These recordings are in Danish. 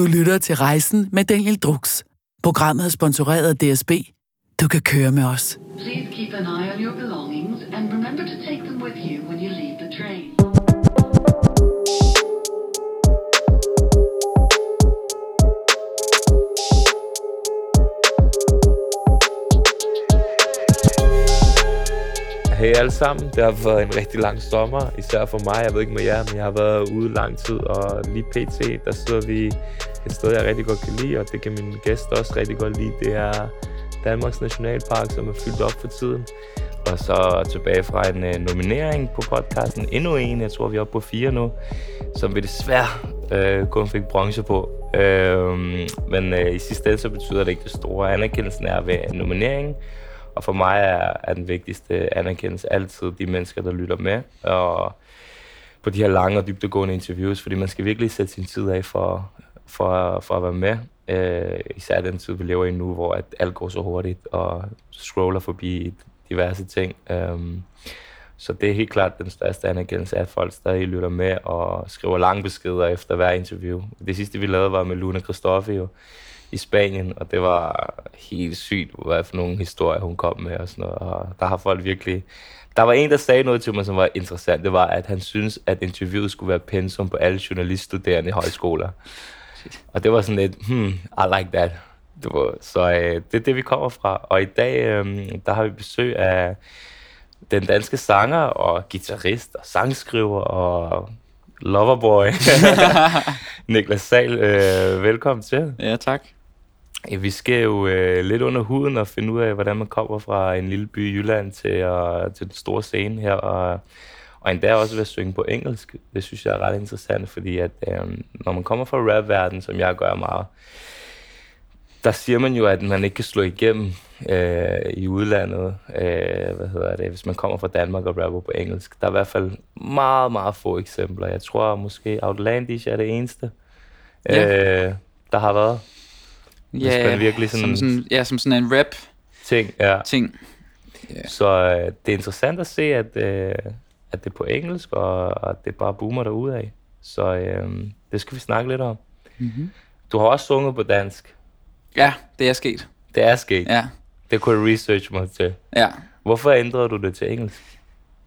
Du lytter til Rejsen med Daniel Drux. Programmet er sponsoreret af DSB. Du kan køre med os. Please keep an eye on your belongings and remember to take them with you when you leave the train. Hej alle sammen. Det har været en rigtig lang sommer, især for mig. Jeg ved ikke med jer, men jeg har været ude lang tid, og lige pt. der sidder vi et sted, jeg rigtig godt kan lide, og det kan mine gæster også rigtig godt lide. Det er Danmarks Nationalpark, som er fyldt op for tiden. Og så tilbage fra en øh, nominering på podcasten. Endnu en, jeg tror vi er oppe på fire nu, som vi desværre øh, kun fik bronze på. Øh, men øh, i sidste ende så betyder det ikke det store. Anerkendelsen er ved nomineringen, og for mig er, er den vigtigste anerkendelse altid de mennesker, der lytter med. Og på de her lange og dybdegående interviews, fordi man skal virkelig sætte sin tid af for, for, for at være med. Øh, især den tid, vi lever i nu, hvor at alt går så hurtigt og scroller forbi diverse ting. Um, så det er helt klart den største anerkendelse, at folk stadig lytter med og skriver lange beskeder efter hver interview. Det sidste, vi lavede, var med Luna Christoffi jo, i Spanien, og det var helt sygt, hvad for nogle historier hun kom med og sådan noget. Og der har folk virkelig... Der var en, der sagde noget til mig, som var interessant. Det var, at han synes, at interviewet skulle være pensum på alle journaliststuderende i højskoler. Og det var sådan lidt, hmm, I like that. Det var, så øh, det er det, vi kommer fra. Og i dag, øh, der har vi besøg af den danske sanger og guitarist og sangskriver og loverboy, Niklas Sal. Øh, velkommen til. Ja, tak. Vi skal jo øh, lidt under huden og finde ud af, hvordan man kommer fra en lille by i Jylland til, øh, til den store scene her. Og, og endda også ved at synge på engelsk. Det synes jeg er ret interessant, fordi at, øh, når man kommer fra rap-verdenen, som jeg gør meget, der siger man jo, at man ikke kan slå igennem øh, i udlandet, øh, hvad hedder det, hvis man kommer fra Danmark og rapper på engelsk. Der er i hvert fald meget, meget få eksempler. Jeg tror måske Outlandish er det eneste, Ja. øh, der har været. Hvis Ja, man virkelig sådan- som sådan, ja, som sådan en rap Ting, ja. ting. Så øh, det er interessant at se, at, øh, at det er på engelsk, og, at det bare boomer derude af. Så øh, det skal vi snakke lidt om. Mm-hmm. Du har også sunget på dansk. Ja, det er sket. Det er sket. Ja, Det kunne jeg research mig til. ja. Hvorfor ændrede du det til engelsk?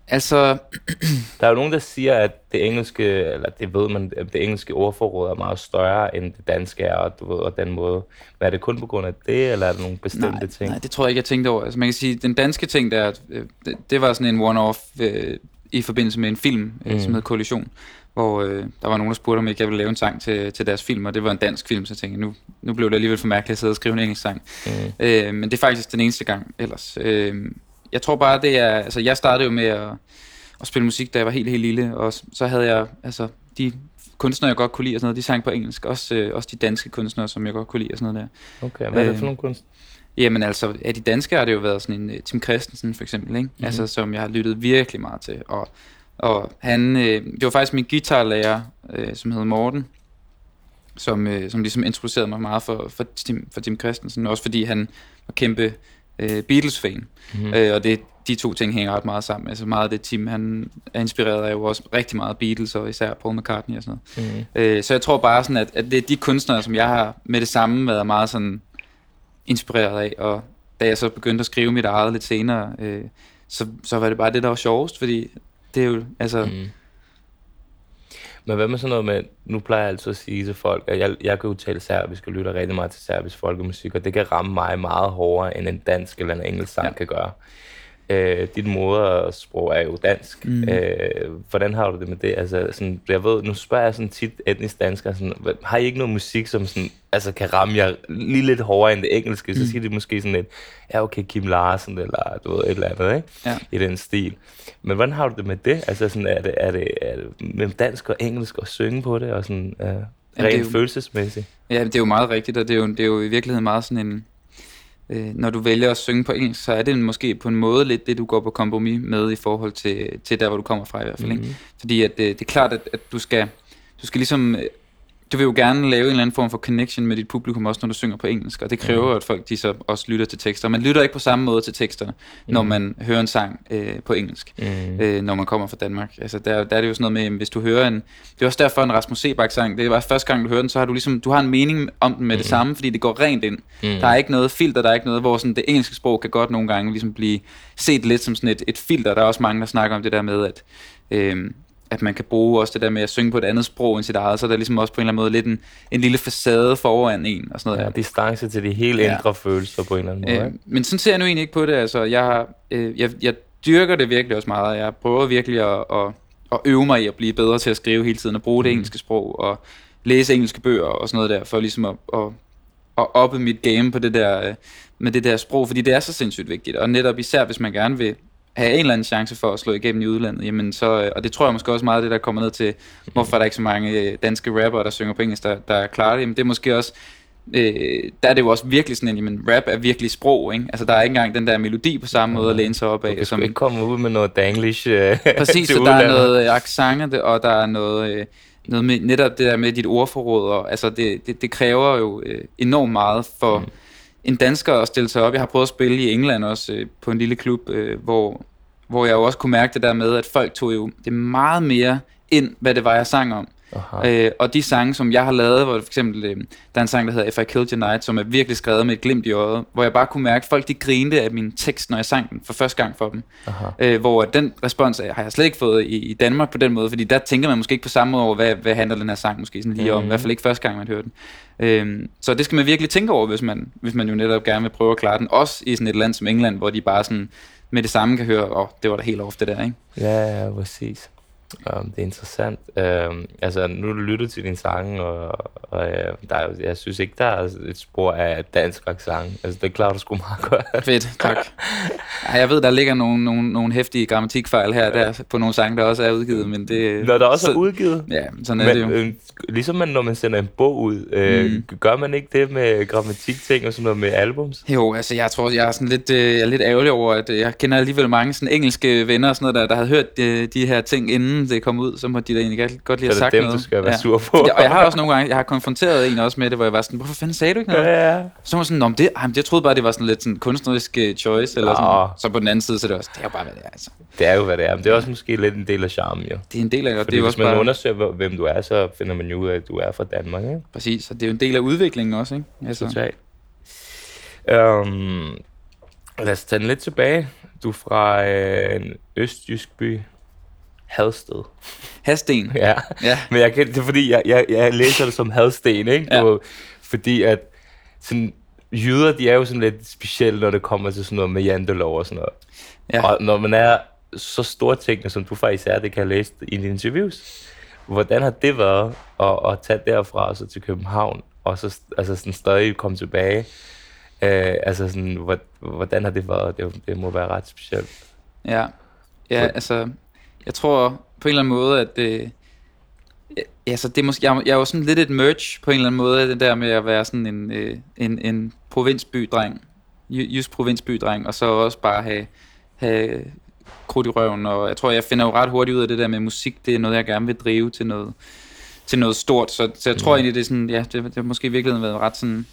Altså, Der er jo nogen, der siger, at det engelske, eller det ved man, at det engelske ordforråd er meget større, end det danske er, og, du ved, og den måde. Men er det kun på grund af det, eller er der nogle bestemte nej, ting? nej, det tror jeg ikke, jeg tænkte over. Altså, man kan sige, den danske ting der, øh, det, det var sådan en one-off øh, i forbindelse med en film, øh, Mm. som hed Kollision, hvor øh, der var nogen, der spurgte, om ikke jeg ville lave en sang til, til deres film, og det var en dansk film, så jeg tænkte, nu, nu blev det alligevel for mærkeligt at sidde og skrive en engelsk sang. Mm. Øh, men det er faktisk den eneste gang ellers. Øh, jeg tror bare, det er... Altså, jeg startede jo med at, at spille musik, da jeg var helt, helt lille, og så havde jeg... Altså, de kunstnere, jeg godt kunne lide og sådan noget, de sang på engelsk. Også, øh, også de danske kunstnere, som jeg godt kunne lide og sådan noget der. Okay, hvad er det Øh, for nogle kunst? Jamen altså, af de danske har det jo været sådan en uh, Tim Christensen for eksempel, ikke? Mm-hmm. Altså, som jeg har lyttet virkelig meget til. Og, og han, øh, det var faktisk min guitarlærer, øh, som hed Morten, som, øh, som ligesom introducerede mig meget for, for, Tim, for Tim Christensen, også fordi han var kæmpe øh, Beatles-fan. Mm. Mm. Øh, og det, de to ting hænger ret meget sammen. Altså meget af det Tim, han er inspireret af jo også rigtig meget Beatles, og især Paul McCartney og sådan noget. Mm. Øh, så jeg tror bare sådan, at, at det er de kunstnere, som jeg har med det samme været meget sådan inspireret af, og da jeg så begyndte at skrive mit eget lidt senere, øh, så, så var det bare det, der var sjovest, fordi det er jo, altså, mm. Men hvad med sådan noget med, nu plejer jeg altid at sige til folk, at jeg, jeg kan tale serbisk og lytter rigtig meget til serbisk folkemusik, og det kan ramme mig meget hårdere, end en dansk eller en engelsk sang. Ja. kan gøre. Øh, dit modersprog er jo dansk. Mm. Øh, hvordan har du det med det? Altså, sådan, jeg ved, nu spørger jeg sådan tit etnisk danskere, sådan, har I ikke noget musik, som sådan, altså, kan ramme jer lige lidt hårdere end det engelske? Så Mm. siger de måske sådan lidt, ja okay, Kim Larsen, eller du ved, et eller andet, ikke? Ja. i den stil. Men hvordan har du det med det? Altså sådan, er det, er det, er det med dansk og engelsk og synge på det, og sådan det rent er jo- følelsesmæssigt? ja, det er jo meget rigtigt, og det er jo, det er jo i virkeligheden meget sådan en, øh, når du vælger at synge på engelsk, så er det måske på en måde lidt det, du går på kompromis med i forhold til, til der, hvor du kommer fra i hvert fald, ikke? Mhm. Fordi at, øh, det er klart, at, at du skal, du skal ligesom øh, du vil jo gerne lave en eller anden form for connection med dit publikum, også når du synger på engelsk, og det kræver mm. at folk de så også lytter til tekster. Man lytter ikke på samme måde til teksterne, mm. når man hører en sang øh, på engelsk, mm. øh, når man kommer fra Danmark. Altså, der, der er det jo sådan noget med, hvis du hører en... Det er også derfor en Rasmus Sebak-sang, det var første gang, du hører den, så har du ligesom, du har en mening om den med mm. det samme, fordi det går rent ind. Mm. Der er ikke noget filter, der er ikke noget, hvor sådan det engelske sprog kan godt nogle gange ligesom blive set lidt som sådan et, et filter. Der er også mange, der snakker om det der med, at... Øh, at man kan bruge også det der med at synge på et andet sprog end sit eget, så er der ligesom også på en eller anden måde lidt en, en lille facade foran en og sådan noget. Ja, der. distance til de helt indre ja. følelser på en eller anden måde. Øh, men sådan ser jeg nu egentlig ikke på det. Altså, jeg, øh, jeg, jeg dyrker det virkelig også meget. Jeg prøver virkelig at, at, at øve mig i at blive bedre til at skrive hele tiden, og bruge det mm. engelske sprog, og læse engelske bøger og sådan noget der, for ligesom at, at, at oppe mit game på det der, øh, med det der sprog, fordi det er så sindssygt vigtigt. Og netop især, hvis man gerne vil have en eller anden chance for at slå igennem i udlandet, jamen så, øh, og det tror jeg måske også meget det, der kommer ned til, hvorfor er der ikke så mange øh, danske rapper, der synger på engelsk, der, der klarer det, jamen det er måske også, øh, der er det jo også virkelig sådan, at jamen, rap er virkelig sprog, ikke? Altså der er ikke engang den der melodi på samme måde at læne sig op af. Du som, ikke komme ud med noget danglish øh, Præcis, så der er noget øh, accent, og der er noget... Øh, noget med netop det der med dit ordforråd, og altså det, det, det kræver jo øh, enormt meget for, mm en dansker at stille sig op. Jeg har prøvet at spille i England også øh, på en lille klub, øh, hvor, hvor jeg jo også kunne mærke det der med, at folk tog jo det meget mere ind, hvad det var, jeg sang om. Øh, og de sange, som jeg har lavet, hvor for eksempel, øh, der er en sang, der hedder If I Killed Your Night, som er virkelig skrevet med et glimt i øjet, hvor jeg bare kunne mærke, at folk de grinede af min tekst, når jeg sang den for første gang for dem. Øh, hvor den respons har jeg slet ikke fået i, i Danmark på den måde, fordi der tænker man måske ikke på samme måde over, hvad, hvad handler den her sang måske sådan lige mm. om, i hvert fald ikke første gang, man hører den. Øh, så det skal man virkelig tænke over, hvis man, hvis man jo netop gerne vil prøve at klare den, også i sådan et land som England, hvor de bare sådan med det samme kan høre, åh, oh, det var da helt ofte der, ikke? Ja, ja, præcis. Um, det er interessant. Um, altså, nu har du lyttet til din sang, og, og uh, der er, jeg synes ikke, der er et spor af dansk accent. Altså, det klarer du sgu meget godt. Fedt, tak. Ja, jeg ved, der ligger nogle, nogle, nogle hæftige grammatikfejl her der på nogle sange, der også er udgivet, men det... Når der også så, er udgivet? Ja, sådan er men, det jo. Øh, ligesom man, når man sender en bog ud, øh, mm. gør man ikke det med grammatikting og sådan noget med albums? Jo, altså jeg tror, jeg er sådan lidt, øh, jeg er lidt ærgerlig over, at jeg kender alligevel mange sådan engelske venner og sådan noget, der, der havde hørt øh, de her ting inden inden det kom ud, så må de da egentlig godt lige have sagt dem, noget. du skal være ja. sur på. og jeg har også nogle gange, jeg har konfronteret en også med det, hvor jeg var sådan, hvorfor fanden sagde du ikke noget? Ja, ja. Så var sådan, Nå, det, jamen, jeg troede bare, det var sådan lidt sådan kunstnerisk uh, choice, eller sådan. Så på den anden side, så er det også, det er jo bare, hvad det er, altså. Det er jo, hvad det er, men det er også måske lidt en del af charmen, jo. Det er en del af det. Fordi det er hvis man bare... undersøger, hvem du er, så finder man jo ud af, at du er fra Danmark, ikke? Præcis, og det er jo en del af udviklingen også, ikke? Altså. Totalt. Um, lad os tage den lidt tilbage. Du er fra øh, en østjysk by. Hadsted. Hadsten? Ja. ja. Men jeg det er fordi, jeg, jeg, jeg læser det som Hadsten, ikke? Ja. Og, fordi at sådan, jyder, de er jo sådan lidt specielle, når det kommer til sådan noget med jantelov og sådan noget. Ja. Og når man er så store ting, som du faktisk er, det kan jeg læse i dine interviews. Hvordan har det været at, at tage derfra og så til København, og så altså sådan stadig komme tilbage? Øh, altså sådan, hvordan har det været? Det, det må være ret specielt. Ja, ja altså jeg tror på en eller anden måde, at det, altså det er måske, jeg, jeg er jo sådan lidt et merch på en eller anden måde, det der med at være sådan en, øh, en, en provinsbydreng, just provinsbydreng, og så også bare have, have krudt i røven, og jeg tror, jeg finder jo ret hurtigt ud af det der med musik, det er noget, jeg gerne vil drive til noget, til noget stort, så, så jeg tror mm. egentlig, det er sådan, ja, det, det har måske i virkeligheden været ret sådan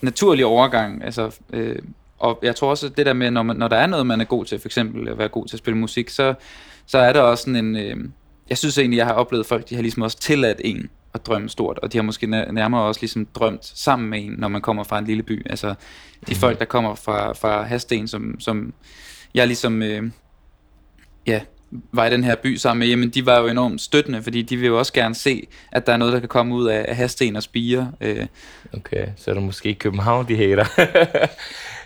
naturlig overgang, altså, øh, og jeg tror også, at det der med, når, man, når der er noget, man er god til, for eksempel at være god til at spille musik, så, så er der også sådan en... Øh, jeg synes egentlig, jeg har oplevet folk, de har ligesom også tilladt en at drømme stort, og de har måske nærmere også ligesom drømt sammen med en, når man kommer fra en lille by. Altså, de mm. folk, der kommer fra, fra Hasten, som, som jeg ligesom... Øh, ja, var i den her by sammen med, jamen de var jo enormt støttende, fordi de vil jo også gerne se, at der er noget, der kan komme ud af, af Hasten og Spire. Øh. Okay, så er det måske i København, de hater.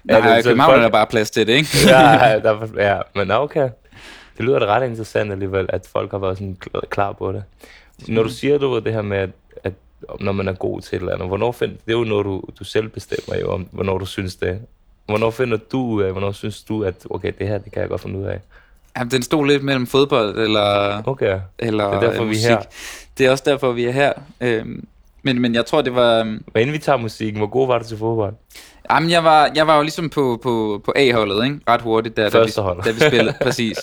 Nej, er det, København folk... er der bare plads til det, ikke? ja, der, ja, men okay. Det lyder da ret interessant alligevel, at folk har været sådan klar på det. Når du siger du det her med, at, at når man er god til et eller andet, hvornår find, det er jo noget, du, du selv bestemmer jo om, hvornår du synes det. Hvornår finder du af, hvornår synes du, at okay, det her, det kan jeg godt finde ud af? Jamen, den stod lidt mellem fodbold eller, okay. eller det er derfor, musik. Vi er her. Det er også derfor, vi er her. Øhm, men, men jeg tror, det var... Øhm, Hvad inden vi tager musikken, hvor god var du til fodbold? Jamen, jeg var, jeg var jo ligesom på, på, på A-holdet, ikke? Ret hurtigt, der, da, vi, da vi spillede, præcis.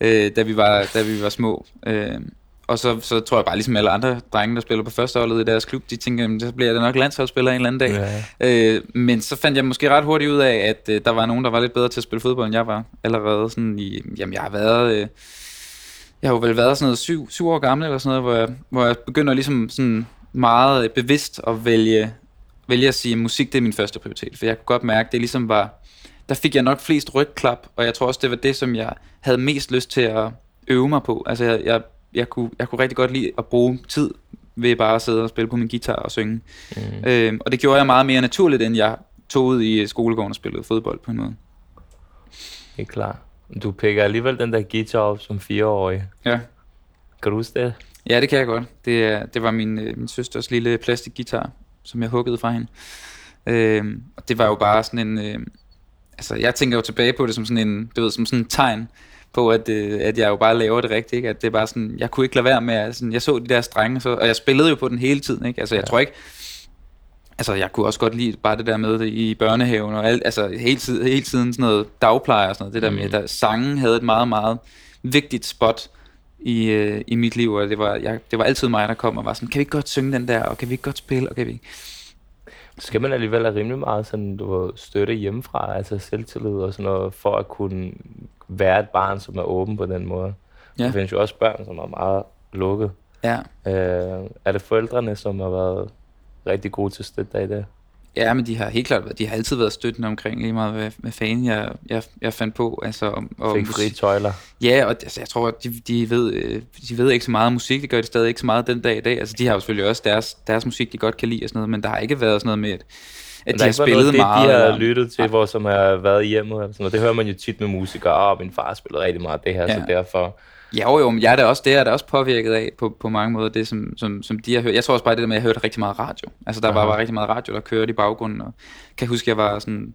Øh, da, vi var, da vi var små. Øh, og så, så tror jeg bare, ligesom alle andre drenge, der spiller på førsteholdet i deres klub, de tænker, jamen, så bliver jeg da nok landsholdsspiller en eller anden dag. Ja. Øh, men så fandt jeg måske ret hurtigt ud af, at øh, der var nogen, der var lidt bedre til at spille fodbold, end jeg var. Allerede sådan i, jamen jeg har været, øh, jeg har jo vel været sådan noget syv, syv år gammel eller sådan noget, hvor jeg, hvor jeg begynder ligesom sådan meget øh, bevidst at vælge, vælge at sige, at musik det er min første prioritet. For jeg kunne godt mærke, det ligesom var, der fik jeg nok flest rygklap, og jeg tror også, det var det, som jeg havde mest lyst til at øve mig på. Altså jeg, jeg, jeg, kunne, jeg kunne rigtig godt lide at bruge tid ved bare at sidde og spille på min guitar og synge. Mm. Øhm, og det gjorde jeg meget mere naturligt, end jeg tog ud i skolegården og spillede fodbold på en måde. Det er klart. Du pikker alligevel den der guitar op som fireårig. Ja. Kan du huske det? Ja, det kan jeg godt. Det, det var min, øh, min søsters lille plastikguitar, som jeg huggede fra hende. Øhm, og det var jo bare sådan en... Øh, altså, jeg tænker jo tilbage på det som sådan en, du ved, som sådan en tegn på, at, øh, at jeg jo bare laver det rigtigt, ikke? At det er bare sådan, jeg kunne ikke lade være med, at sådan, jeg så de der strenge, så, og jeg spillede jo på den hele tiden, ikke? Altså, jeg ja. tror ikke, altså, jeg kunne også godt lide bare det der med det i børnehaven, og alt, altså, hele, tiden, hele tiden sådan noget dagpleje og sådan noget, det der med, at sangen havde et meget, meget vigtigt spot i, øh, i mit liv, og det var, jeg, det var altid mig, der kom og var sådan, kan vi ikke godt synge den der, og kan vi ikke godt spille, og kan vi ikke? Skal man alligevel have rimelig meget sådan, du støtte hjemmefra, altså selvtillid og sådan noget, for at kunne være et barn, som er åben på den måde? Ja. Der findes jo også børn, som er meget lukket. Ja, Øh, er det forældrene, som har været rigtig gode til at støtte dig i det? Ja, men de har helt klart de har altid været støttende omkring lige meget, hvad, hvad fanden jeg, jeg, jeg fandt på. Altså, om, og Fik fri tøjler? Ja, og altså, jeg tror, at de, de, ved, øh, de ved ikke så meget om musik, det gør de stadig ikke så meget den dag i dag. Altså, de har jo selvfølgelig også deres, deres musik, de godt kan lide og sådan noget, men der har ikke været sådan noget med, at, at de har været noget, spillet det, meget. de har eller- lyttet til, hvor som har været hjemmet. Eller sådan noget. Det hører man jo tit med musikere. Åh, min far spiller rigtig meget det her, ja. så derfor... Ja, jo, jo, men jeg er da også, det er da også påvirket af på, på mange måder, det som, som, som de har hørt. Jeg tror også bare det der med, at jeg hørte rigtig meget radio. Altså der var Aha. bare rigtig meget radio, der kørte i baggrunden, og kan huske, jeg var sådan,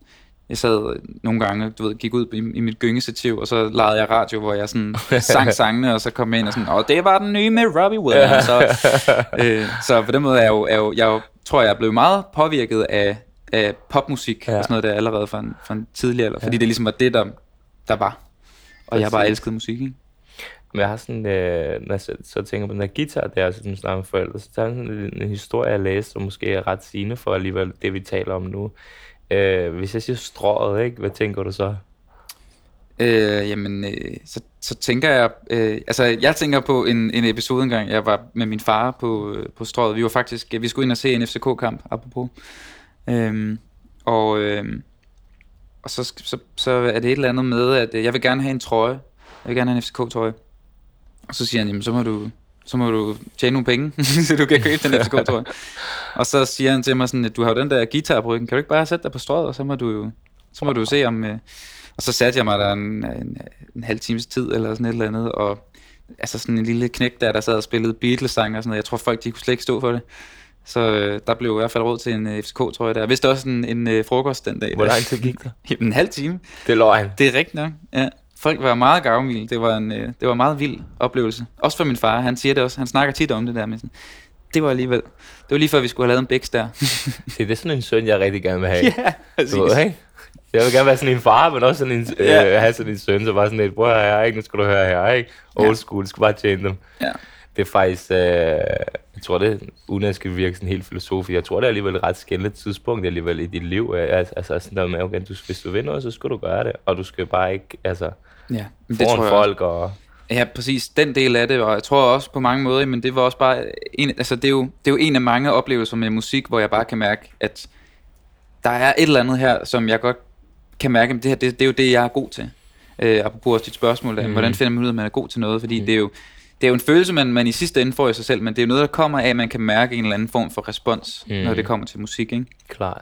jeg sad nogle gange, du ved, gik ud i, i mit gyngestativ, og så legede jeg radio, hvor jeg sådan sang sangene, og så kom jeg ind og sådan, og det var den nye med Robbie Williams. Så, øh, så på den måde er jeg jo, er jo, jeg jo, tror jeg, er blevet meget påvirket af, af popmusik, Ja. ja. og sådan noget der allerede fra en, fra en tidlig alder, fordi det ligesom var det, der, der var. Og jeg bare Præcis. elskede musik, ikke? Men jeg har sådan, øh, når jeg så, så tænker på den der guitar, der er ligesom snakker med forældre, så tager jeg sådan en, en historie, jeg læste, som måske er ret sigende for alligevel det, vi taler om nu. Øh, hvis jeg siger strået, ikke? Hvad tænker du så? Øh, jamen, øh, så, så tænker jeg, øh, altså jeg tænker på en, en episode engang, jeg var med min far på, øh, på strået. Vi var faktisk, vi skulle ind og se en FCK-kamp, apropos. Øh, og, øh, og så, så, så er det et eller andet med, at øh, jeg vil gerne have en trøje. Jeg vil gerne have en FCK-trøje. Og så siger han, jamen så må du, så må du tjene nogle penge, så du kan købe den FCK-trøje. og så siger han til mig sådan, at du har jo den der guitar på ryggen, kan du ikke bare sætte dig på strøget, og så må du jo så må du se om... Øh, og så satte jeg mig der en, en, en halv times tid, eller sådan et eller andet, og altså sådan en lille knæk der, der sad og spillede Beatles-sange og sådan noget. Jeg tror folk, de kunne slet ikke stå for det. Så øh, der blev i hvert fald råd til en øh, FCK, tror jeg der. Jeg vidste også en, en øh, frokost den dag. Hvor lang tid gik der? Jamen, en halv time. Det er løgn. Det er rigtigt nok, ja. Folk var meget gavmilde. Det var en, øh, det var en meget vild oplevelse. Også for min far. Han siger det også. Han snakker tit om det der med sådan. Det var alligevel. Det var lige før, vi skulle have lavet en bæks der. Se, det er sådan en søn, jeg rigtig gerne vil have. ja, præcis. Du ikke? Jeg vil gerne være sådan en far, men også sådan en, Ja. øh, have sådan en søn, så bare sådan et, bror her, ikke? Nu skal du høre her, ikke? Old school, skal bare tjene dem. Ja. Det er faktisk, øh, jeg tror det, uden at jeg skal virke sådan helt filosofisk, jeg tror det er alligevel et ret skældet tidspunkt alligevel i dit liv. øh, Altså, altså sådan der med, okay, du, hvis du vil noget, så skal du gøre det, og du skal bare ikke, altså, Ja, men det tror jeg også. folk og... Ja, præcis. Den del af det, og jeg tror også på mange måder, men det var også bare en, altså det er, jo, det er jo en af mange oplevelser med musik, hvor jeg bare kan mærke, at der er et eller andet her, som jeg godt kan mærke, at det her, det, det er jo det, jeg er god til. Øh, apropos også dit spørgsmål, mm. Mhm. hvordan finder man ud af, at man er god til noget? Fordi mm. det er jo det er jo en følelse, man, man i sidste ende får i sig selv, men det er jo noget, der kommer af, at man kan mærke en eller anden form for respons, mm. Når det kommer til musik. Ikke? Klart.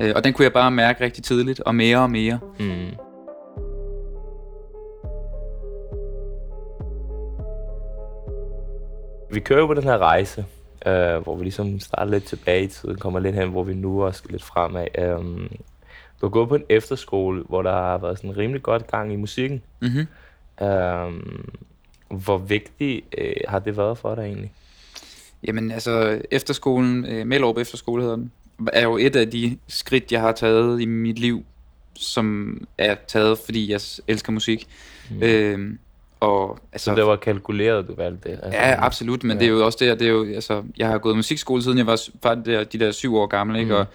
Øh, og den kunne jeg bare mærke rigtig tidligt, og mere og mere. Mm. Vi kører jo på den her rejse, øh, hvor vi ligesom starter lidt tilbage i tiden, kommer lidt hen, hvor vi nu også skal lidt fremad. Um, du har gået på en efterskole, hvor der har været sådan rimelig godt gang i musikken. Mm-hmm. Um, hvor vigtigt øh, har det været for dig egentlig? Jamen altså, efterskolen, øh, Mellerup Efterskole hedder den, er jo et af de skridt, jeg har taget i mit liv, som er taget, fordi jeg elsker musik. Mm. Øh, og altså, Så det var kalkuleret, du valgte det? Altså, Ja, absolut, men ja. det er jo også det, det er jo, altså, jeg har gået musikskole siden jeg var var der, de der syv år gammel, ikke? Mhm. Og,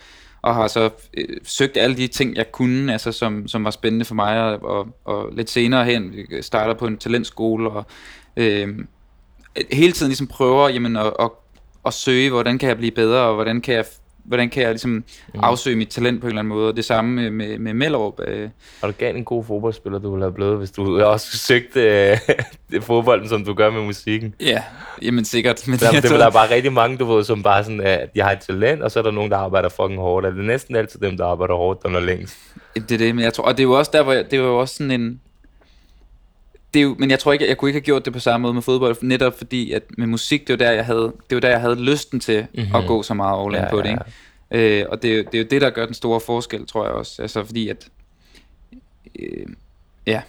og har så øh, søgt alle de ting, jeg kunne, altså, som, som var spændende for mig, og, og, og lidt senere hen øh, starter på en talentskole, og øh, hele tiden ligesom prøver jamen, at, at, at søge, hvordan kan jeg blive bedre, og hvordan kan jeg, hvordan kan jeg ligesom mm. afsøge mit talent på en eller anden måde, og det samme med, med, med Mellerup, øh, Og du gav en god fodboldspiller, du ville have blevet, hvis du også søgte øh, det fodbolden, som du gør med musikken. ja, jamen sikkert, men Der, det, tror- der er bare rigtig mange, du ved, som bare sådan, at de har et talent, og så er der nogen, der arbejder fucking hårdt. Og det er næsten altid dem, der arbejder hårdt, der når længst. Det er det, men jeg tror, og det er jo også der, hvor jeg, det var jo også sådan en, det er jo, men jeg tror ikke, jeg kunne ikke have gjort det på samme måde med fodbold, netop fordi, at med musik, det var der, jeg havde, det var der, jeg havde lysten til Mhm. mm-hmm. at gå så meget all Ja, på det, ja, ikke? Øh, og det, er jo- det er jo det, der gør den store forskel, tror jeg også, altså fordi at, øh, ja,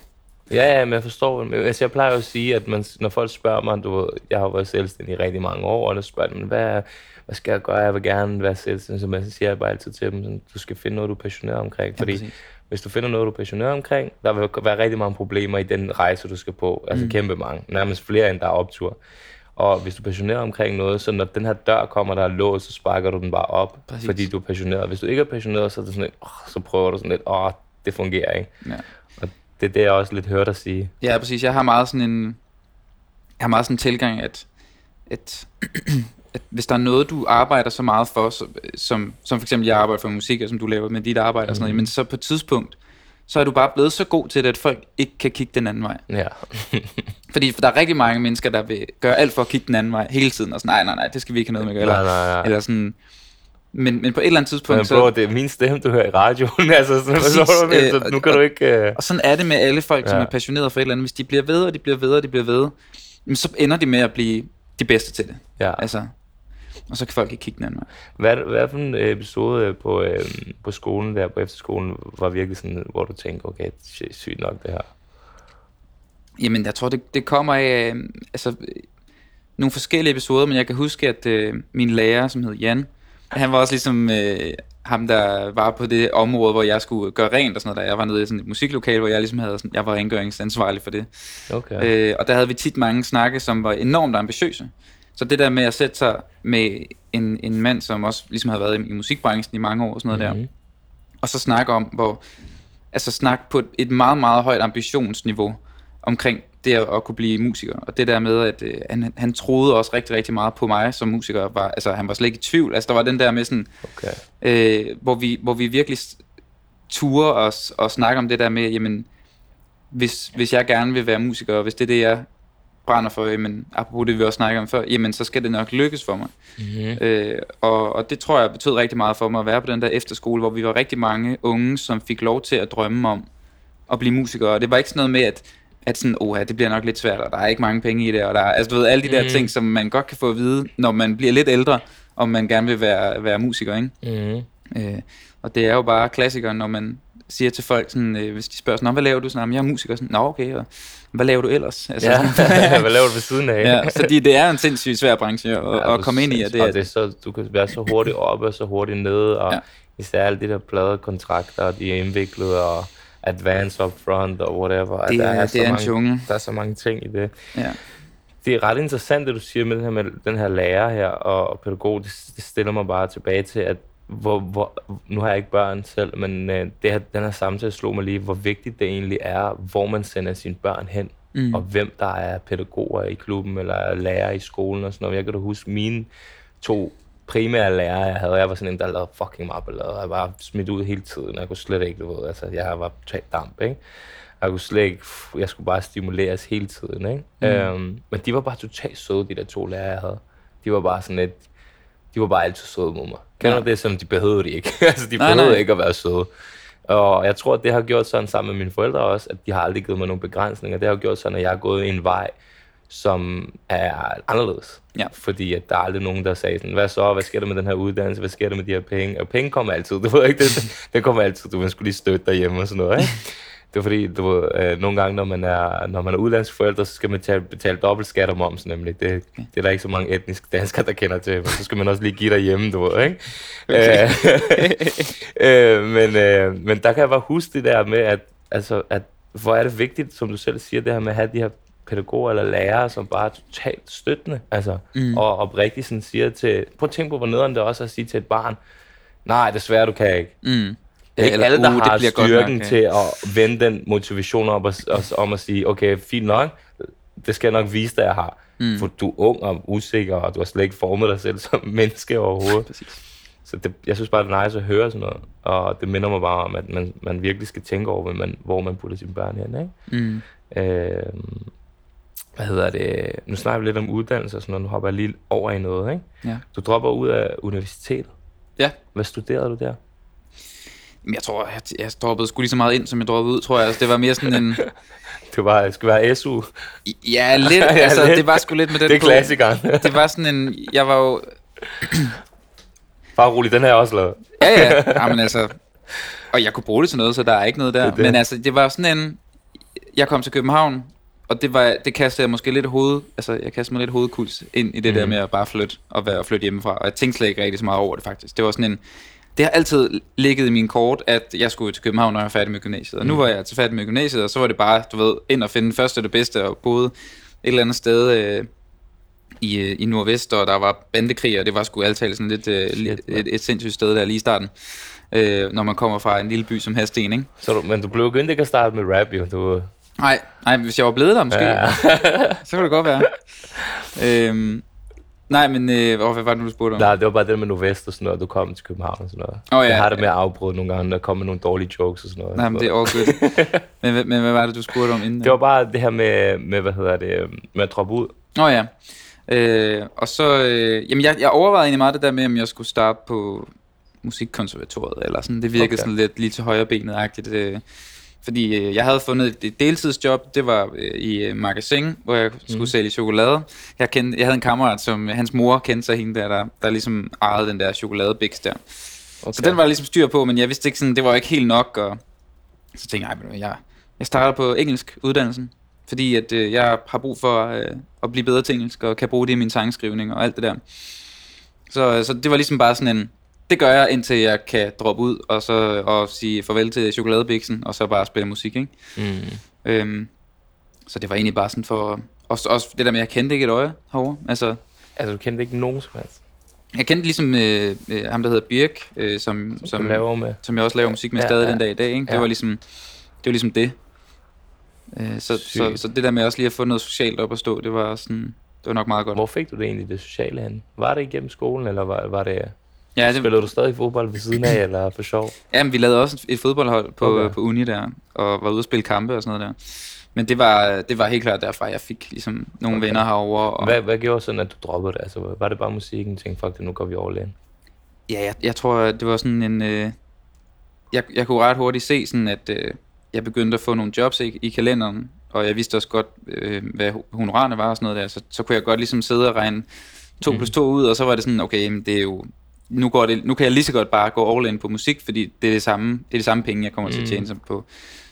Ja, ja, men jeg forstår. Men altså, jeg plejer jo at sige, at man, når folk spørger mig, du jeg har været selvstændig i rigtig mange år, og der spørger de, "Men hvad, hvad skal jeg gøre? Jeg vil gerne være selvstændig. Så man så siger jeg bare altid til dem, sådan, du skal finde noget, du er passioneret omkring. Fordi præcis. hvis du finder noget, du er passioneret omkring, der vil være rigtig mange problemer i den rejse, du skal på. Altså mm. kæmpe mange. Nærmest flere, end der er optur. Og hvis du er passioneret omkring noget, så når den her dør kommer, der er låst, så sparker du den bare op, Præcis. fordi du er passioneret. Hvis du ikke er passioneret, så er det sådan lidt, oh, så prøver du sådan lidt, åh, oh, det fungerer ikke. ja. Og det er det, jeg også lidt hørt dig sige. Ja, præcis. Jeg har meget sådan en, jeg har meget sådan en tilgang, at, at, at hvis der er noget, du arbejder så meget for, så, som, som for eksempel jeg arbejder for musik, og som du laver med dit arbejde og sådan noget, men så på et tidspunkt, så er du bare blevet så god til det, at folk ikke kan kigge den anden vej. Ja. Fordi der er rigtig mange mennesker, der vil gøre alt for at kigge den anden vej hele tiden, og sådan, nej, nej, nej, det skal vi ikke have noget med at gøre. Nej, nej, nej. Eller sådan, men, men på et eller andet tidspunkt, Men så, bro, det er min stemme, du hører i radioen. altså, sådan, Præcis, forstår du, øh, så nu kan du ikke... Øh... Og sådan er det med alle folk, som Ja. er passionerede for et eller andet. Hvis de bliver ved, og de bliver ved, og de bliver ved, så ender de med at blive de bedste til det. Ja. Altså, og så kan folk ikke kigge den anden vej. Hvad, hvad for en episode på, øh, på skolen der, på efterskolen, var virkelig sådan, hvor du tænkte, okay, shit, sygt nok det her. Jamen, jeg tror, det, det kommer af øh, altså, øh, nogle forskellige episoder, men jeg kan huske, at øh, min lærer, som hed Jan, han var også ligesom øh, ham, der var på det område, hvor jeg skulle gøre rent og sådan noget. Der. Jeg var nede i sådan et musiklokale, hvor jeg ligesom havde sådan, jeg var rengøringsansvarlig for det. Okay. Øh, og der havde vi tit mange snakke, som var enormt ambitiøse. Så det der med at sætte sig med en, en mand, som også ligesom havde været i, i musikbranchen i mange år og sådan noget mm-hmm. der, og så snakke om, hvor, altså snakke på et, et meget, meget højt ambitionsniveau omkring det at, kunne blive musiker. Og det der med, at øh, han, han troede også rigtig, rigtig meget på mig som musiker. Var, altså, han var slet ikke i tvivl. Altså, der var den der med sådan, okay. øh, hvor, vi, hvor vi virkelig turde os og snakke om det der med, jamen, hvis, hvis jeg gerne vil være musiker, og hvis det er det, jeg brænder for, jamen, apropos det, vi også snakker om før, jamen, så skal det nok lykkes for mig. Mm-hmm. Øh, og, og det tror jeg betød rigtig meget for mig at være på den der efterskole, hvor vi var rigtig mange unge, som fik lov til at drømme om at blive musikere. Og det var ikke sådan noget med, at, at sådan, oha, det bliver nok lidt svært, og der er ikke mange penge i det, og der er, altså du ved, alle de der Mhm. ting, som man godt kan få at vide, når man bliver lidt ældre, om man gerne vil være, være musiker, ikke? Mm-hmm. Øh, og det er jo bare klassikeren, når man siger til folk, sådan, øh, hvis de spørger sådan, "Nå, hvad laver du? Sådan, "Jamen, jeg er musiker. Sådan, Nå, okay, og hvad laver du ellers? Altså, Ja, hvad laver du ved siden af? ja, fordi det er en sindssygt svær branche at, Ja, at komme ind i. Og det, og er, det er så, du kan være så hurtigt oppe og så hurtigt nede, og Ja. især alle de der pladekontrakter, de er indviklet, og advance up front og whatever. at Det der er- det så er en mange, jungle. Der er så mange ting i det. ja. Det er ret interessant, det du siger med den her, med den her lærer her og, og pædagog. Det, det stiller mig bare tilbage til, at hvor, hvor, nu har jeg ikke børn selv, men øh, det her, den her samtale slog mig lige, hvor vigtigt det egentlig er, hvor man sender sine børn hen, Mm. og hvem der er pædagoger i klubben, eller er lærere i skolen og sådan noget. Jeg kan da huske mine to primære lærere, jeg havde. Jeg var sådan en, der lavede fucking meget ballade. Jeg var smidt ud hele tiden. Jeg kunne slet ikke, du ved, altså, jeg var totalt damp, ikke? Jeg kunne slet ikke, jeg skulle bare stimuleres hele tiden, ikke? Mm. Øhm, men de var bare totalt søde, de der to lærere, jeg havde. De var bare sådan lidt, de var bare altid søde mod mig. Kender Ja. det, som de behøvede de ikke? altså, de Nej, behøvede nej. ikke at være søde. Og jeg tror, at det har gjort sådan sammen med mine forældre også, at de har aldrig givet mig nogle begrænsninger. Det har gjort sådan, at jeg er gået en vej, som er anderledes. Ja. Fordi at der er aldrig nogen, der sagde sådan, hvad så, hvad sker der med den her uddannelse, hvad sker der med de her penge? Og penge kommer altid, du ved ikke, det, det kommer altid, du man skulle lige støtte derhjemme og sådan noget, ikke? Det er fordi, du ved, øh, nogle gange, når man er, når man er udlandsk forældre, så skal man betale, betale dobbelt skat og moms, nemlig. Det, det er der ikke så mange etniske danskere, der kender til, men så skal man også lige give derhjemme, du ved, ikke? Okay. Øh, øh, men, øh, men der kan jeg bare huske det der med, at, altså, at hvor er det vigtigt, som du selv siger, det her med at have de her pædagoger eller lærere, som bare er totalt støttende, altså, mm. og oprigtigt sådan siger til, prøv at tænke på, hvor nederen det også er at sige til et barn, nej, desværre, du kan ikke. Mm. Det er ikke Eller, alle, der uh, det har styrken nok, ja. til at vende den motivation op og, og, om at sige, okay, fint nok, det skal jeg nok vise dig, jeg har. Mm. For du er ung og usikker, og du har slet ikke formet dig selv som menneske overhovedet. Præcis. Så det, jeg synes bare, det er nice at høre sådan noget. Og det minder mig bare om, at man, man virkelig skal tænke over, hvor man, hvor man putter sine børn hen. Ikke? Mm. Øh, hvad hedder det? Nu snakker vi lidt om uddannelse og sådan noget. Nu hopper jeg lige over i noget. Ikke? Ja. Du dropper ud af universitetet. Ja. Hvad studerede du der? Men jeg tror, jeg, jeg droppede sgu lige så meget ind, som jeg droppede ud, tror jeg. Altså, det var mere sådan en... Det var, det skulle være SU. Ja, lidt. Ja, altså, lidt. det var sgu lidt med den Det er klassikeren. Det var sådan en... Jeg var jo... Bare rolig, den jeg også lavet. Ja, ja. Jamen altså... Og jeg kunne bruge det til noget, så der er ikke noget der. Det det. Men altså, det var sådan en... Jeg kom til København, og det, var, det kastede jeg måske lidt hoved... Altså, jeg kastede mig lidt hovedkuls ind i det mm. der med at bare flytte og være flytte hjemmefra. Og jeg tænkte slet ikke rigtig så meget over det, faktisk. Det var sådan en... Det har altid ligget i min kort, at jeg skulle til København, når jeg var færdig med gymnasiet. Og nu var jeg til færdig med gymnasiet, og så var det bare, du ved, ind og finde det første det bedste, og boede et eller andet sted øh, i, øh, i Nordvest, og der var bandekrig, og det var sgu altid sådan lidt øh, mand. et, et sindssygt sted der lige i starten. Øh, når man kommer fra en lille by som Hasten, ikke? Så du, men du blev begyndt ikke at starte med rap, jo. Du, Nej, nej, hvis jeg var blevet der måske, ja. så kunne det godt være. øhm, nej, men øh, hvad var det nu, du spurgte om? nej, det var bare det med Nordvest og sådan noget, du kom til København og sådan noget. Åh, ja. Jeg har det med at afbryde nogle gange, når der kommer nogle dårlige jokes og sådan noget. Nej, men det er all good. men, hvad- men hvad var det, du spurgte om inden? Det var bare det her med, med hvad hedder det, med at droppe ud. Nå ja. Øh, og så, øh, jamen jeg, jeg overvejede egentlig meget det der med, om jeg skulle starte på musikkonservatoriet, eller sådan. Det virkede okay. sådan lidt lige til højre benet-agtigt. Øh, fordi øh, jeg havde fundet et- deltidsjob, det var øh, i øh, magasin, hvor jeg skulle mm. sælge chokolade. Jeg, kendte, jeg havde en kammerat, som hans mor kendte sig hende der, der, der ligesom ejede den der chokoladebiks der. Okay. Så den var der ligesom styr på, men jeg vidste ikke sådan, det var ikke helt nok, og så tænkte jeg, "Ej, ved du hvad, jeg, jeg starter på engelsk uddannelsen, fordi at øh, jeg har brug for øh, at blive bedre til engelsk, og kan bruge det i min sangskrivning og alt det der. Så, så det var ligesom bare sådan en, det gør jeg, indtil jeg kan droppe ud, og så og sige farvel til chokoladebiksen, og så bare spille musik, ikke? Mm. Øhm, så det var egentlig bare sådan for, også, også det der med, at jeg kendte ikke et øje herovre, altså, Altså, du kendte ikke nogen som helst, jeg kendte ligesom øh, øh, ham, der hedder Birk, øh, som, som som, laver med. som jeg også laver musik med Ja, stadig ja. den dag i dag. Ikke? Det, Ja. var ligesom, det var ligesom det. Øh, så, så, så det der med også lige at få noget socialt op at stå, det var, sådan, det var nok meget godt. Hvor fik du det egentlig, det sociale hen? Var det igennem skolen, eller var, var det... Ja, det, Spillede du stadig fodbold ved siden af, eller for sjov? jamen, vi lavede også et fodboldhold på, Okay. på uni der, og var ude at spille kampe og sådan noget der. Men det var, det var helt klart derfra, jeg fik ligesom nogle Okay. venner herovre. Og, Hvad, hvad gjorde sådan, at du droppede det? Altså, var det bare musikken, tænkte, fuck det, nu går vi all in? Ja, jeg, jeg tror, det var sådan en... Øh, jeg, jeg kunne ret hurtigt se sådan, at øh, jeg begyndte at få nogle jobs i, i kalenderen, og jeg vidste også godt, øh, hvad honorarerne var og sådan noget der, så, så kunne jeg godt ligesom sidde og regne 2 plus 2 ud, og så var det sådan, okay, men det er jo... Nu, går det, nu kan jeg lige så godt bare gå all in på musik, fordi det er det samme, det er det samme penge, jeg kommer til at tjene som på,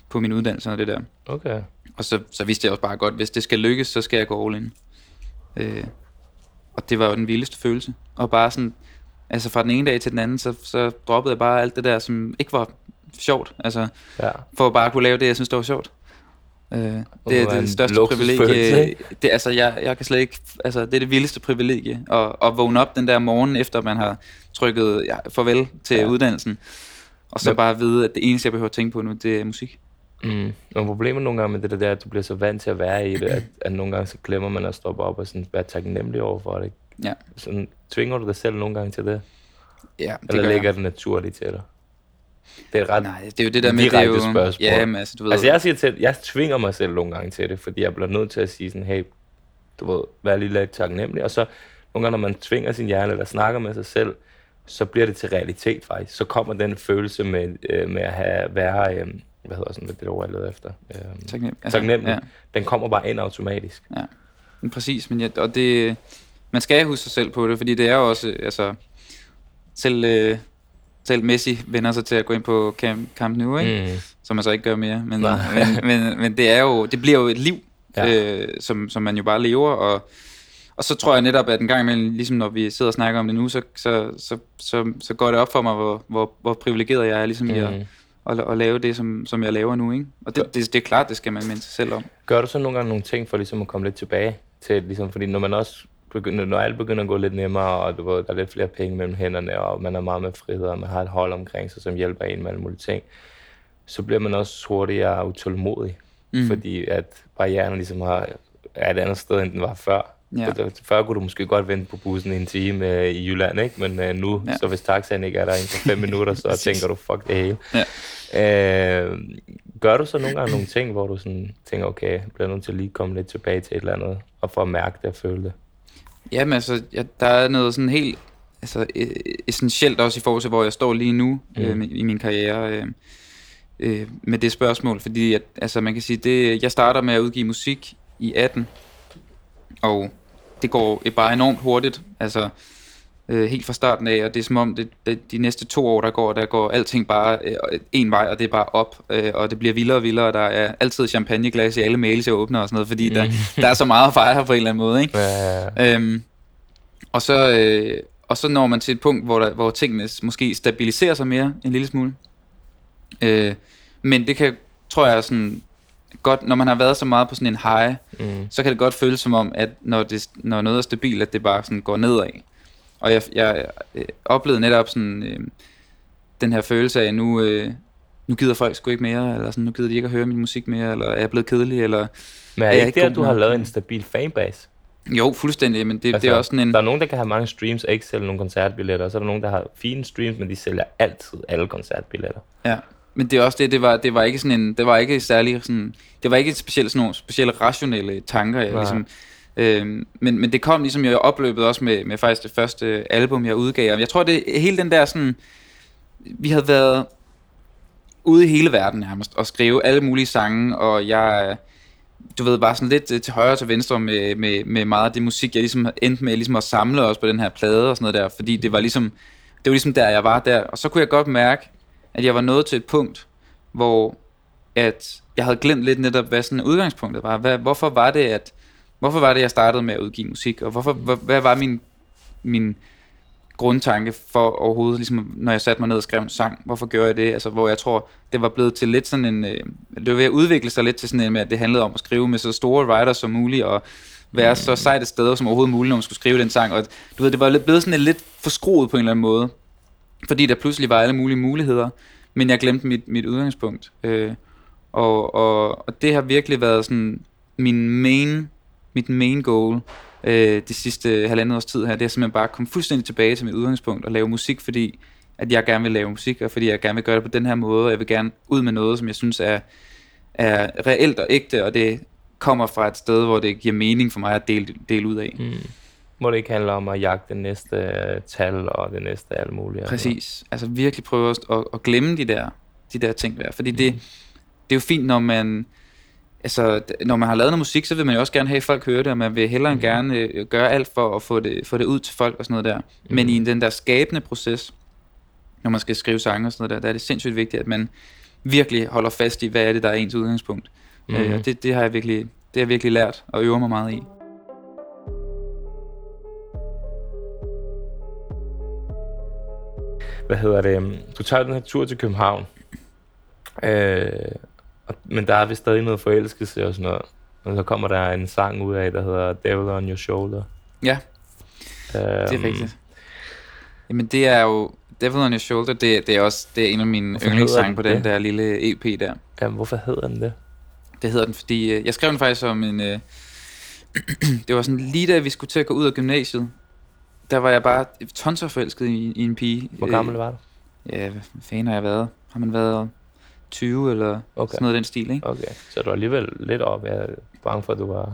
på min uddannelse og det der. Okay. Og så, så vidste jeg også bare godt, hvis det skal lykkes, så skal jeg gå all in. Øh, og det var jo den vildeste følelse. Og bare sådan, altså fra den ene dag til den anden, så, så droppede jeg bare alt det der, som ikke var sjovt. Altså, Ja. for at bare kunne lave det, jeg synes, det var sjovt. Øh, det, er det største privilegie. Det, altså, jeg, jeg kan slet ikke, altså, det er det vildeste privilegie. At, at vågne op den der morgen, efter man har trykket ja, farvel til Ja. uddannelsen. Og så Men- bare vide, at det eneste, jeg behøver at tænke på nu, det er musik. Mm. Nogle problemer nogle gange med det der, det er, at du bliver så vant til at være i det, at, at nogle gange så glemmer man at stoppe op og sådan være taknemmelig over for det. Ja, Sådan, tvinger du dig selv nogle gange til det? ja det Eller gør jeg. ligger det naturligt til dig? Det er et ret... Nej, det er jo det der med, det er jo... spørgsmål. Ja, men altså, du ved... Altså jeg siger til, jeg tvinger mig selv nogle gange til det, fordi jeg bliver nødt til at sige sådan, hey, du ved, vær lige lidt taknemmelig, og så nogle gange, når man tvinger sin hjerne, eller snakker med sig selv, så bliver det til realitet faktisk. Så kommer den følelse med, øh, med at have, være, øh, hvad hedder sådan, det ord, jeg leder efter? Øh, Taknem, altså, taknemmelig. Ja, Den kommer bare ind automatisk. men præcis, men ja, og det... Man skal huske sig selv på det, fordi det er jo også, altså... Selv, øh, selv Messi vender sig til at gå ind på Camp, Camp Nou, ikke? Mm. Som man så ikke gør mere. Men, Nej. men, men, men det er jo, det bliver jo et liv, Ja. ja. øh, som, som man jo bare lever, og, og så tror jeg netop, at en gang imellem, ligesom når vi sidder og snakker om det nu, så, så, så, så, så går det op for mig, hvor, hvor, hvor privilegeret jeg er, ligesom mm. i at, Mm. at, at lave det, som, som jeg laver nu. Ikke? Og det, det, det er klart, det skal man minde sig selv om. Gør du så nogle gange nogle ting for ligesom at komme lidt tilbage til, ligesom, fordi når man også begynder, når alt begynder at gå lidt nemmere, og du ved, der er lidt flere penge mellem hænderne, og man er meget med frihed, og man har et hold omkring sig, som hjælper en med alle mulige ting, så bliver man også hurtigere utålmodig, mm. fordi at barrieren ligesom har, er et andet sted, end den var før. Ja. Ja. Så, før kunne du måske godt vente på bussen i en time øh, i Jylland, ikke? men øh, nu, Ja. så hvis taxaen ikke er der inden for fem minutter, så tænker du, fuck det hele. Ja. Øh, gør du så nogle gange nogle ting, hvor du sådan tænker, okay, jeg bliver nødt til at lige komme lidt tilbage til et eller andet, og for at mærke det og føle det? Jamen altså, ja, der er noget sådan helt altså, øh, essentielt også i forhold til, hvor jeg står lige nu mm. øh, i min karriere øh, øh, med det spørgsmål. Fordi at, altså, man kan sige, det, jeg starter med at udgive musik i 18, og det går bare enormt hurtigt. Altså, øh, helt fra starten af, og det er som om, det, det, de næste to år, der går, der går alting bare øh, en vej, og det er bare op, øh, og det bliver vildere og vildere, og der er altid champagneglas i alle mails, jeg åbner og sådan noget, fordi mm. der, der er så meget at fejre på en eller anden måde, ikke? Øh, Øhm, og, så, øh, og så når man til et punkt, hvor, der, hvor tingene måske stabiliserer sig mere en lille smule. Øh, men det kan, tror jeg, sådan godt, når man har været så meget på sådan en high, mm, så kan det godt føles som om, at når, det, når noget er stabilt, at det bare sådan går nedad. Og jeg, jeg øh, oplevede netop sådan øh, den her følelse af, nu, øh, nu gider folk sgu ikke mere, eller sådan, nu gider de ikke at høre min musik mere, eller er jeg blevet kedelig, eller... men er Er ikke ikke at du har lavet en stabil fanbase? Jo, fuldstændig, men det, altså, det er også sådan en... Der er nogen, der kan have mange streams og ikke sælge nogle koncertbilletter, og så er der nogen, der har fine streams, men de sælger altid alle koncertbilletter. Ja, men det er også det, det var, det var ikke sådan en, det var ikke særlig sådan, det var ikke specielt sådan nogle specielle rationelle tanker, jeg Nej. ligesom, øhm, men, men det kom ligesom jeg opløbet også med, med faktisk det første album, jeg udgav, og jeg tror, det hele den der sådan, vi havde været ude i hele verden nærmest, og skrive alle mulige sange, og jeg, du ved, bare sådan lidt øh, til højre og til venstre med, med, med meget af det musik, jeg ligesom endte med ligesom at samle også på den her plade og sådan noget der, fordi det var ligesom, det var ligesom der, jeg var der, og så kunne jeg godt mærke, at jeg var nået til et punkt, hvor at jeg havde glemt lidt netop, hvad sådan udgangspunktet var. Hvad, hvorfor var det, at hvorfor var det, jeg startede med at udgive musik, og hvorfor, hvad, hvad var min, min grundtanke for overhovedet, ligesom når jeg satte mig ned og skrev en sang, hvorfor gjorde jeg det? Altså, hvor jeg tror, det var blevet til lidt sådan en, øh, det var ved at udvikle sig lidt til sådan en med, at det handlede om at skrive med så store writers som muligt, og være så sejt et sted som overhovedet muligt, når man skulle skrive den sang, og du ved, det var lidt- blevet sådan lidt forskruet på en eller anden måde, fordi der pludselig var alle mulige muligheder, men jeg glemte mit, mit udgangspunkt. Øh, og, og, og det har virkelig været sådan min main, mit main goal øh, de sidste halvandet års tid her, det er simpelthen bare at komme fuldstændig tilbage til mit udgangspunkt og lave musik, fordi at jeg gerne vil lave musik, og fordi jeg gerne vil gøre det på den her måde, og jeg vil gerne ud med noget, som jeg synes er, er reelt og ægte, og det kommer fra et sted, hvor det giver mening for mig at dele, dele ud af. Mm. Må det ikke handle om at jagte det næste øh, tal og det næste alt muligt? Præcis. Altså virkelig prøve at, at, at glemme de der, de der ting der. Fordi det, det er jo fint, når man, altså, når man har lavet noget musik, så vil man jo også gerne have, at folk hører det, og man vil hellere end gerne øh, gøre alt for at få det, få det ud til folk og sådan noget der. Men i den der skabende proces, når man skal skrive sange og sådan noget der, der er det sindssygt vigtigt, at man virkelig holder fast i, hvad er det, der er ens udgangspunkt. Mm. Øh, og det, det har jeg virkelig, det har jeg virkelig lært og øver mig meget i. Hvad hedder det? Du tager den her tur til København, øh, og- men der er vist stadig noget forelskelse og sådan noget. Og så kommer der en sang ud af, der hedder Devil on Your Shoulder. Ja, Øh, det er rigtigt. Jamen det er jo, Devil on Your Shoulder, det, det er også det er en af mine yndlingssange på den det? der lille EP der. Jamen, hvorfor hedder den det? Det hedder den, fordi øh, jeg skrev den faktisk som en... Øh, det var sådan lige da vi skulle til at gå ud af gymnasiet, der var jeg bare tonser forelsket i, i en pige. Hvor gammel var du? Øh, ja, hvad fanden har jeg været? Har man været 20 eller okay. Sådan noget den stil, ikke? Okay, så du er alligevel lidt op. Jeg er bange for, at du var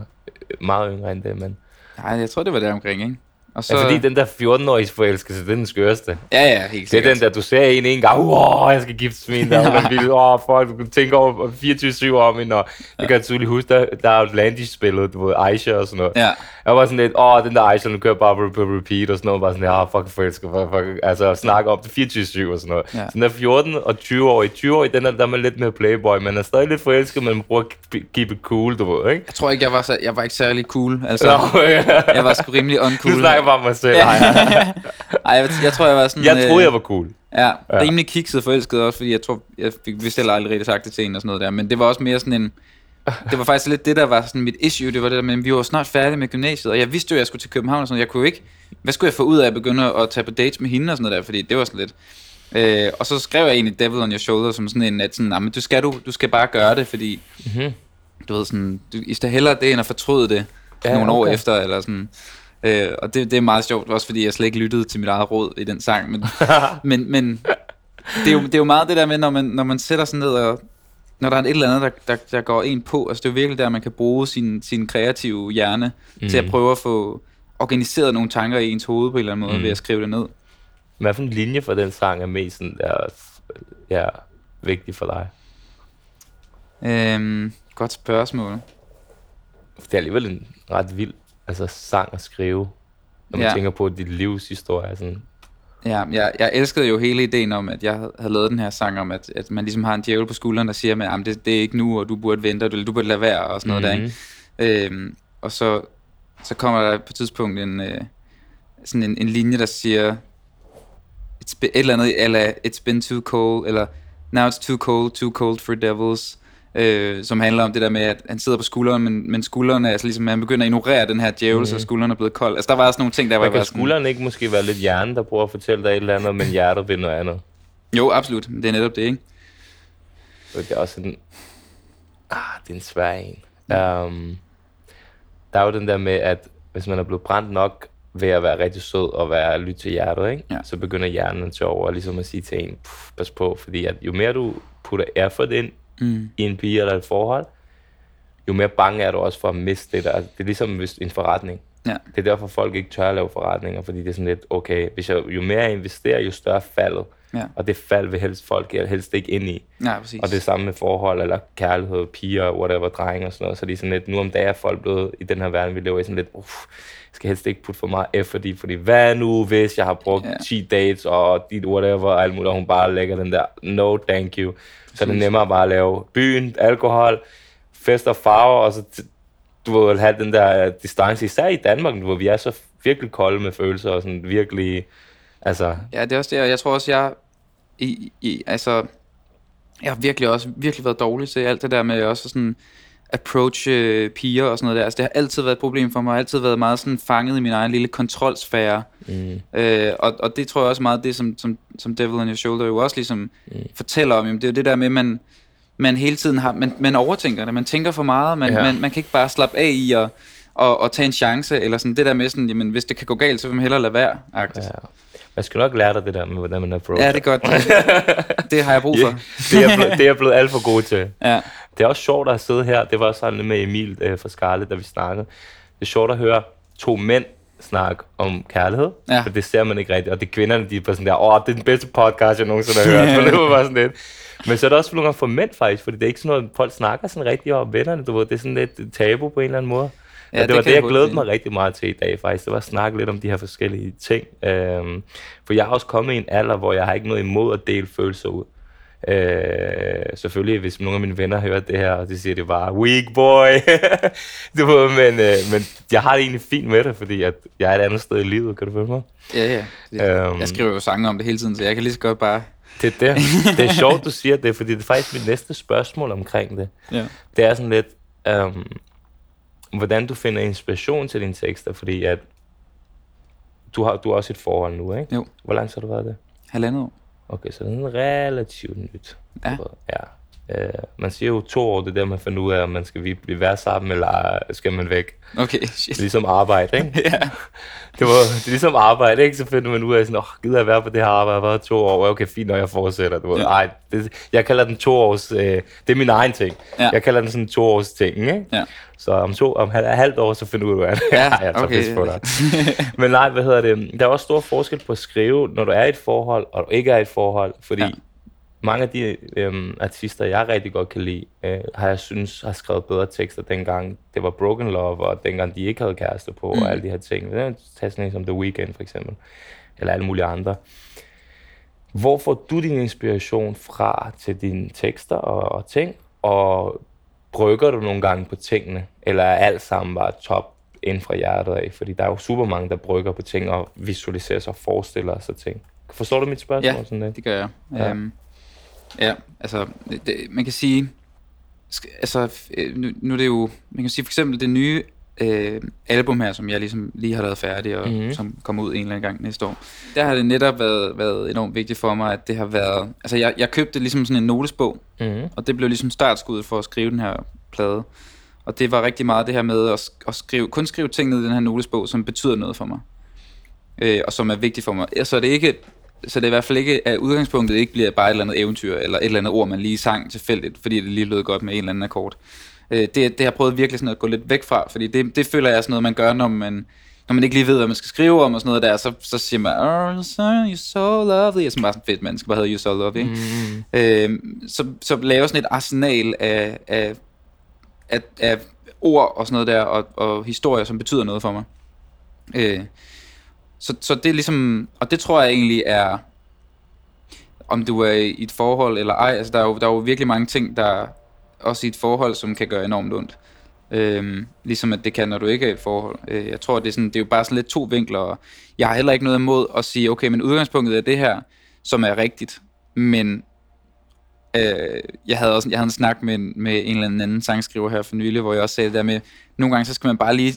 meget yngre end det, men... Nej, jeg tror, det var der omkring, ikke? Og Så... Ja, fordi den der 14-årige forelskelse, det er den skørste. Ja, ja, helt Det er sikkert. den der, du ser en en gang, wow, jeg skal giftes med en, der er vildt, åh, oh, fuck, du kan tænke over 24-7 om hende, og jeg kan tydeligt huske, der, der er Outlandish-spillet, du ved, Aisha og sådan noget. Ja, Jeg var sådan lidt, åh, oh, den der Aisha, nu kører bare på, repeat og sådan noget, bare sådan, ja, fuck, forelsker, fuck, fuck, altså snakke om det 24-7 og sådan noget. Ja. Ja. Så den der 14 og 20 år, 20 år, den er, der er man lidt mere playboy, man er stadig lidt forelsket, men man bruger at keep- it cool, du ved, ikke? jeg tror ikke, jeg var, så, jeg var ikke særlig cool. Altså, ja. jeg var sgu rimelig uncool. snakker bare mig selv. Ej, Ej, jeg, jeg tror, jeg var sådan... jeg troede, øh, jeg var cool. Ja, rimelig kikset forelsket også, fordi jeg tror, jeg fik vist heller aldrig rigtig sagt det til en og sådan noget der, men det var også mere sådan en, det var faktisk lidt det, der var sådan mit issue, det var det der med, at vi var snart færdige med gymnasiet, og jeg vidste jo, at jeg skulle til København og sådan noget, jeg kunne jo ikke, hvad skulle jeg få ud af at begynde at tage på dates med hende og sådan noget der, fordi det var sådan lidt, øh, og så skrev jeg egentlig Devil on your shoulder som sådan en, at sådan, nah, men du skal, du, du skal bare gøre det, fordi, Mhm. du ved sådan, du, i stedet hellere det, end at fortryde det Ja, ja, nogle år okay. efter, eller sådan, Øh, og det, det er meget sjovt, også fordi jeg slet ikke lyttede til mit eget råd i den sang. Men, men, men det, er jo, det er jo meget det der med, når man, når man sætter sig ned og... Når der er et eller andet, der, der, der går en på, altså det er jo virkelig der, man kan bruge sin, sin kreative hjerne mm. til at prøve at få organiseret nogle tanker i ens hoved på en eller anden måde, mm. ved at skrive det ned. Hvad for en linje for den sang er mest sådan der, ja, vigtig for dig? Øhm, godt spørgsmål. Det er alligevel en ret vild altså, sang at skrive, når man Ja. tænker på dit livshistorie. Sådan. Ja, jeg, jeg elskede jo hele ideen om, at jeg havde lavet den her sang om, at, at man ligesom har en djævel på skulderen, der siger, at det, det er ikke nu, og du burde vente, eller du burde lade være, og sådan noget der, Mhm. ikke? Øhm, og så, så kommer der på et tidspunkt en, øh, sådan en, en linje, der siger, it's been, et eller andet, eller it's been too cold, eller now it's too cold, too cold for devils, øh, som handler om det der med, at han sidder på skulderen, men, men skuldrene er altså ligesom, man begynder at ignorere den her djævel, mm. så skulderen er blevet kold. Altså der var også nogle ting, der var Men kan sådan, skulderen ikke måske være lidt hjernen, der prøver at fortælle dig et eller andet, men hjertet vil noget andet? jo absolut, det er netop det, ikke? Og det er også sådan, ah, det er en svær en. Um, der er jo den der med, at hvis man er blevet brændt nok ved at være rigtig sød og være lyt til hjertet, ikke? Ja. så begynder hjernen at tage over, ligesom at sige til en, "Puh, pas på, fordi at jo mere du putter effort ind Mm. i en pige eller et forhold, jo mere bange er du også for at miste det der. Altså, det er ligesom hvis en forretning. Ja. Det er derfor, folk ikke tør at lave forretninger, fordi det er sådan lidt, okay, hvis jeg, jo mere jeg investerer, jo større faldet. Ja. Og det fald vil helst folk helst ikke ind i. Ja, præcis. Og det samme med forhold, eller kærlighed, piger, whatever, drenge og sådan noget. Så det er sådan lidt, nu om dagen er folk blevet i den her verden, vi lever i sådan lidt, uff, jeg skal helst ikke putte for meget effort i, fordi hvad nu, hvis jeg har brugt Ja. yeah. 10 dates, og dit whatever, og alt muligt, og hun bare lægger den der, no thank you. Så er det nemmere bare at lave byen, alkohol, fest og farver, og så du vil have den der distance, især i Danmark, hvor vi er så virkelig kolde med følelser, og sådan virkelig, altså, Ja, det er også det, og jeg tror også, jeg i, i, altså, jeg har virkelig også virkelig været dårlig til alt det der med også sådan øh, piger og sådan noget der. Altså, det har altid været et problem for mig. Jeg har altid været meget sådan fanget i min egen lille kontrolsfære. mm, Øh, og, og det tror jeg også meget det, som, som, som Devil on Your Shoulder jo også ligesom mm. fortæller om. Jamen, det er jo det der med, man, man hele tiden har, man, man overtænker det. Man tænker for meget. Man, Ja. man, man kan ikke bare slappe af i at og, og tage en chance, eller sådan det der med sådan, jamen hvis det kan gå galt, så vil man hellere lade være, agtigt. ja. Man skal nok lære dig det der med, hvordan man approacher. Ja, det er godt. det har jeg brug for. Ja, det, er jeg blevet, det er jeg blevet alt for god til. Ja. Det er også sjovt at sidde her. Det var sådan med Emil øh, fra Scarlet, da vi snakkede. Det er sjovt at høre to mænd snakke om kærlighed. Ja. For det ser man ikke rigtigt. Og det er kvinderne, de er bare sådan der, åh, det er den bedste podcast, jeg nogensinde har hørt. For det var bare sådan lidt. Men så er det også nogle gange for mænd faktisk, fordi det er ikke sådan noget, folk snakker sådan rigtig om vennerne, du ved. Det er sådan lidt tabu på en eller anden måde. Ja, og det, det var det, jeg jeg glædede mig rigtig meget til i dag faktisk. Det var at snakke lidt om de her forskellige ting. Øhm, for jeg er også kommet i en alder, hvor jeg har ikke noget imod at dele følelser ud. Øh, selvfølgelig, hvis nogle af mine venner hører det her, og de siger, det var weak boy. du ved, men, øh, men jeg har det egentlig fint med det, fordi at jeg er et andet sted i livet, kan du følge mig? Ja, ja. Øhm. jeg skriver jo sange om det hele tiden, så jeg kan lige så godt bare... Det er det. Det er sjovt, du siger det, fordi det er faktisk mit næste spørgsmål omkring det. Ja. Det er sådan lidt, øhm, hvordan du finder inspiration til dine tekster, fordi at du har, du har også et forhold nu, ikke? Jo. Hvor lang tid har du været det? Halvandet år. Okay, så det er relativt nyt. Ja. Ja. Øh, man siger jo to år, det er der, man finder ud af, om man skal vi blive være sammen, eller skal man væk. Okay, Det shit. ligesom arbejde, ikke? ja. Det, var, det er ligesom arbejde, ikke? Så finder man ud af sådan, oh, gider jeg være på det her arbejde, jeg har to år, okay, fint, når jeg fortsætter. Du. Ja. Ej, det, jeg kalder den to års, øh, det er min egen ting. Ja. Jeg kalder den sådan to års ting, ikke? Ja. Så om, to, om halv, halvt år, så finder du ud af det. Ja, jeg tager okay. på dig. Men nej, hvad hedder det? Der er også stor forskel på at skrive, når du er i et forhold, og du ikke er i et forhold. Fordi Ja. Mange af de øhm, artister, jeg rigtig godt kan lide, øh, har jeg synes har skrevet bedre tekster dengang det var Broken Love, og dengang de ikke havde kæreste på, mm. og alle de her ting. Tag sådan en som The Weeknd for eksempel, eller alle mulige andre. Hvor får du din inspiration fra til dine tekster og, og ting, og brygger du nogle gange på tingene, eller er alt sammen bare top ind fra hjertet af, fordi der er jo super mange, der brygger på ting og visualiserer sig og forestiller sig ting. Forstår du mit spørgsmål? Ja, sådan lidt? det gør jeg. Ja. Ja, um, ja altså, det, man kan sige, altså, øh, nu, nu er det jo, man kan sige for eksempel det nye øh, album her, som jeg ligesom lige har lavet færdig, og mm-hmm. som kommer ud en eller anden gang næste år. Der har det netop været, været enormt vigtigt for mig, at det har været, altså jeg, jeg købte ligesom sådan en notesbog, Mhm. og det blev ligesom startskuddet for at skrive den her plade. Og det var rigtig meget det her med at, at skrive, kun skrive ting ned i den her notesbog, som betyder noget for mig. Øh, og som er vigtigt for mig. Så det er ikke så det i hvert fald ikke, at udgangspunktet ikke bliver bare et eller andet eventyr, eller et eller andet ord, man lige sang tilfældigt, fordi det lige lød godt med en eller anden akkord. Øh, det, det har jeg prøvet virkelig sådan at gå lidt væk fra, fordi det, det føler jeg er sådan noget, man gør, når man, når man ikke lige ved, hvad man skal skrive om og sådan noget der, så, så siger man, oh, you're so, you're so lovely, og så bare sådan fedt, man skal bare hedde You're so lovely. Mm. Øh, så, så lave sådan et arsenal af, af, af, af ord og sådan noget der, og, og historier, som betyder noget for mig. Øh, så, så det er ligesom, og det tror jeg egentlig er, om du er i et forhold eller ej, altså der er jo, der er jo virkelig mange ting, der også i et forhold, som kan gøre enormt ondt. Øhm, ligesom at det kan, når du ikke er i et forhold. Øh, jeg tror, det er, sådan, det er jo bare sådan lidt to vinkler, og jeg har heller ikke noget imod at sige, okay, men udgangspunktet er det her, som er rigtigt, men øh, jeg havde også jeg havde en snak med, med en eller anden sangskriver her for nylig, hvor jeg også sagde det der med, nogle gange så skal man bare lige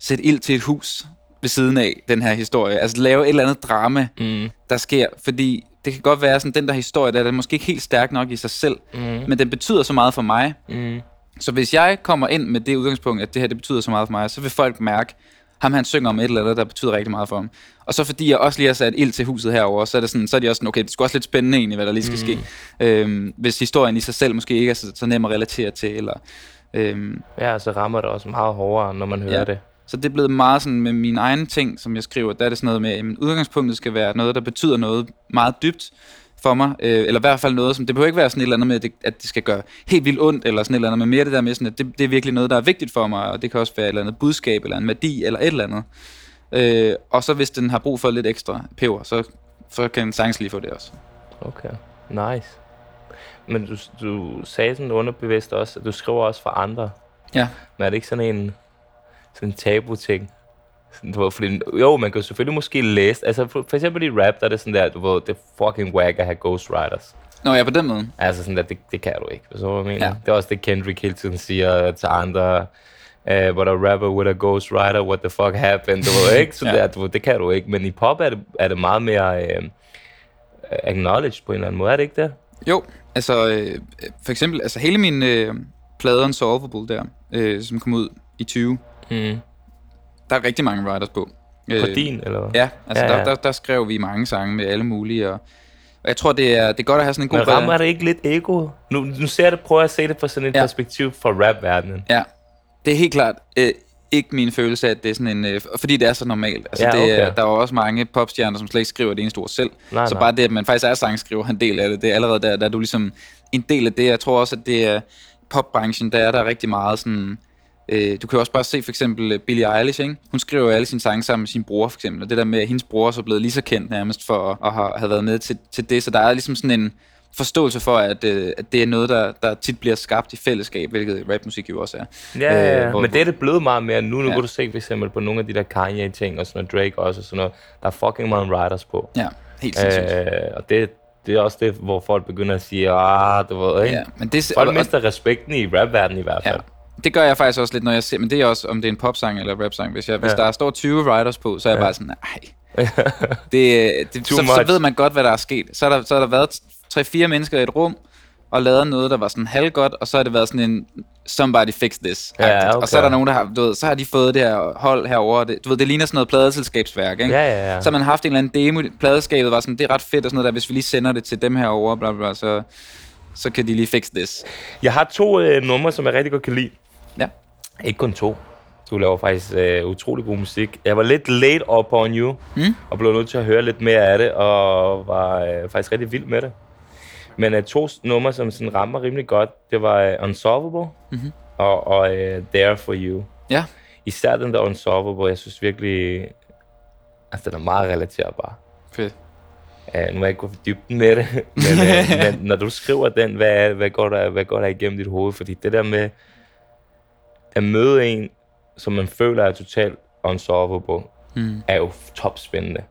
sætte ild til et hus ved siden af den her historie. Altså lave et eller andet drama, Mm. der sker, fordi det kan godt være sådan, den der historie, der, er måske ikke helt stærk nok i sig selv, Mm. men den betyder så meget for mig. Mm. Så hvis jeg kommer ind med det udgangspunkt, at det her det betyder så meget for mig, så vil folk mærke, ham han synger om et eller andet, der betyder rigtig meget for ham. Og så fordi jeg også lige har sat ild til huset herover, så er det sådan, så er de også sådan, okay, det er sgu også lidt spændende egentlig, hvad der lige skal ske. Øhm, hvis historien i sig selv måske ikke er så, så nem at relatere til, eller... Øhm, Ja, så rammer det også meget hårdere, når man hører Ja. det. Så det er blevet meget sådan med mine egne ting, som jeg skriver, der er det sådan noget med, at udgangspunktet skal være noget, der betyder noget meget dybt for mig, øh, eller i hvert fald noget, som, det behøver ikke være sådan et eller andet med, at det, at det skal gøre helt vildt ondt, eller sådan et eller andet, men mere det der med sådan, at det, det er virkelig noget, der er vigtigt for mig, og det kan også være et eller andet budskab, eller en værdi, eller et eller andet. Øh, og så hvis den har brug for lidt ekstra peber, så, så kan en sagtens lige få det også. Okay, nice. Men du, du sagde sådan underbevidst også, at du skriver også for andre. Ja. Men er det ikke sådan en, sådan en tabu-ting? Sådan, du ved, fordi, jo, man kan selvfølgelig måske læse, altså for, for eksempel i rap, der er det sådan der, du ved, det er fucking whack at have ghostwriters. Nå ja, på den måde. Altså sådan der, det, det kan du ikke, så jeg mener. Ja. Det er også det, Kendrick hele tiden siger til andre, uh, what a rapper with a ghostwriter, what the fuck happened, du ved ikke? Så Ja. der, du ved, det kan du ikke, men i pop er det, er det meget mere uh, acknowledged på en eller anden måde, er det ikke det? Jo, altså øh, for eksempel, altså hele min øh, plade Unsolvable der, øh, som kom ud i 20, Mm. der er rigtig mange writers på. På Øh, din, eller hvad? Ja, altså Ja, ja. Der, der, der skrev vi mange sange med alle mulige, og, og jeg tror, det er, det er godt at have sådan en god... Men rammer det ikke lidt ego? Nu, nu ser jeg det, prøver at se det fra sådan et Ja. perspektiv fra rap-verdenen. Ja, det er helt klart øh, ikke min følelse af, at det er sådan en... Øh, fordi det er så normalt. Altså, Ja, det, er- okay. Der er jo også mange popstjerner, som slet ikke skriver det eneste ord selv. Nej, så nej. bare det, at man faktisk er sangskriver, en del af det, det er allerede der, der er du ligesom en del af det. Jeg tror også, at det er popbranchen, der er der rigtig meget sådan... Øh, du kan jo også bare se for eksempel øh, Billie Eilish, ikke? Hun skriver jo alle sine sange sammen med sin bror, for eksempel. Og det der med, at hendes bror er så blevet lige så kendt nærmest for at, at have, været med til, til det. Så der er ligesom sådan en forståelse for, at, øh, at det er noget, der, der tit bliver skabt i fællesskab, hvilket rapmusik jo også er. Ja, ja, ja. Øh, hvor- men det er det blevet meget mere nu. Nu Ja. ja. kan du se for eksempel på nogle af de der Kanye-ting og sådan noget, Drake også og sådan noget. Der er fucking mange writers på. Ja, helt sindssygt. Øh, og det, det er også det, hvor folk begynder at sige, ah, du ved, ikke? Ja, men det, Folk og, mister respekten i rapverdenen i hvert ja, fald. Det gør jeg faktisk også lidt, når jeg ser, men det er også, om det er en popsang eller rapsang. Hvis, jeg, hvis Ja. der står 20 writers på, så er jeg Ja. bare sådan, nej. det, det, så, så ved man godt, hvad der er sket. Så har der, så har der været tre-fire mennesker i et rum, og lavet noget, der var sådan halvgodt, og så har det været sådan en somebody fix this. Ja, Og så er okay. der nogen, der har, du ved, så har de fået det her hold herover. Det, du ved, det ligner sådan noget pladeselskabsværk, ikke? Ja, ja, ja. Så har man haft en eller anden demo, pladeskabet var sådan, det er ret fedt og sådan noget der, hvis vi lige sender det til dem herover, bla, bla så, så kan de lige fix this. Jeg har to øh, numre, som jeg rigtig godt kan lide. Ja. Ikke kun to. Du laver faktisk øh, utrolig god musik. Jeg var lidt late up on you, Mm. og blev nødt til at høre lidt mere af det, og var øh, faktisk rigtig vild med det. Men øh, to numre, som sådan rammer rimelig godt, det var øh, Unsolvable Mhm. og, og øh, There For You. Ja. Især den der Unsolvable, jeg synes virkelig, altså den er meget relaterbar. Fedt. Uh, nu må jeg ikke gå for dybden med det, men, uh, men når du skriver den, hvad, hvad, går der, hvad går der igennem dit hoved? Fordi det der med at møde en, som man føler er totalt unsolvable, Mm. er jo topspændende.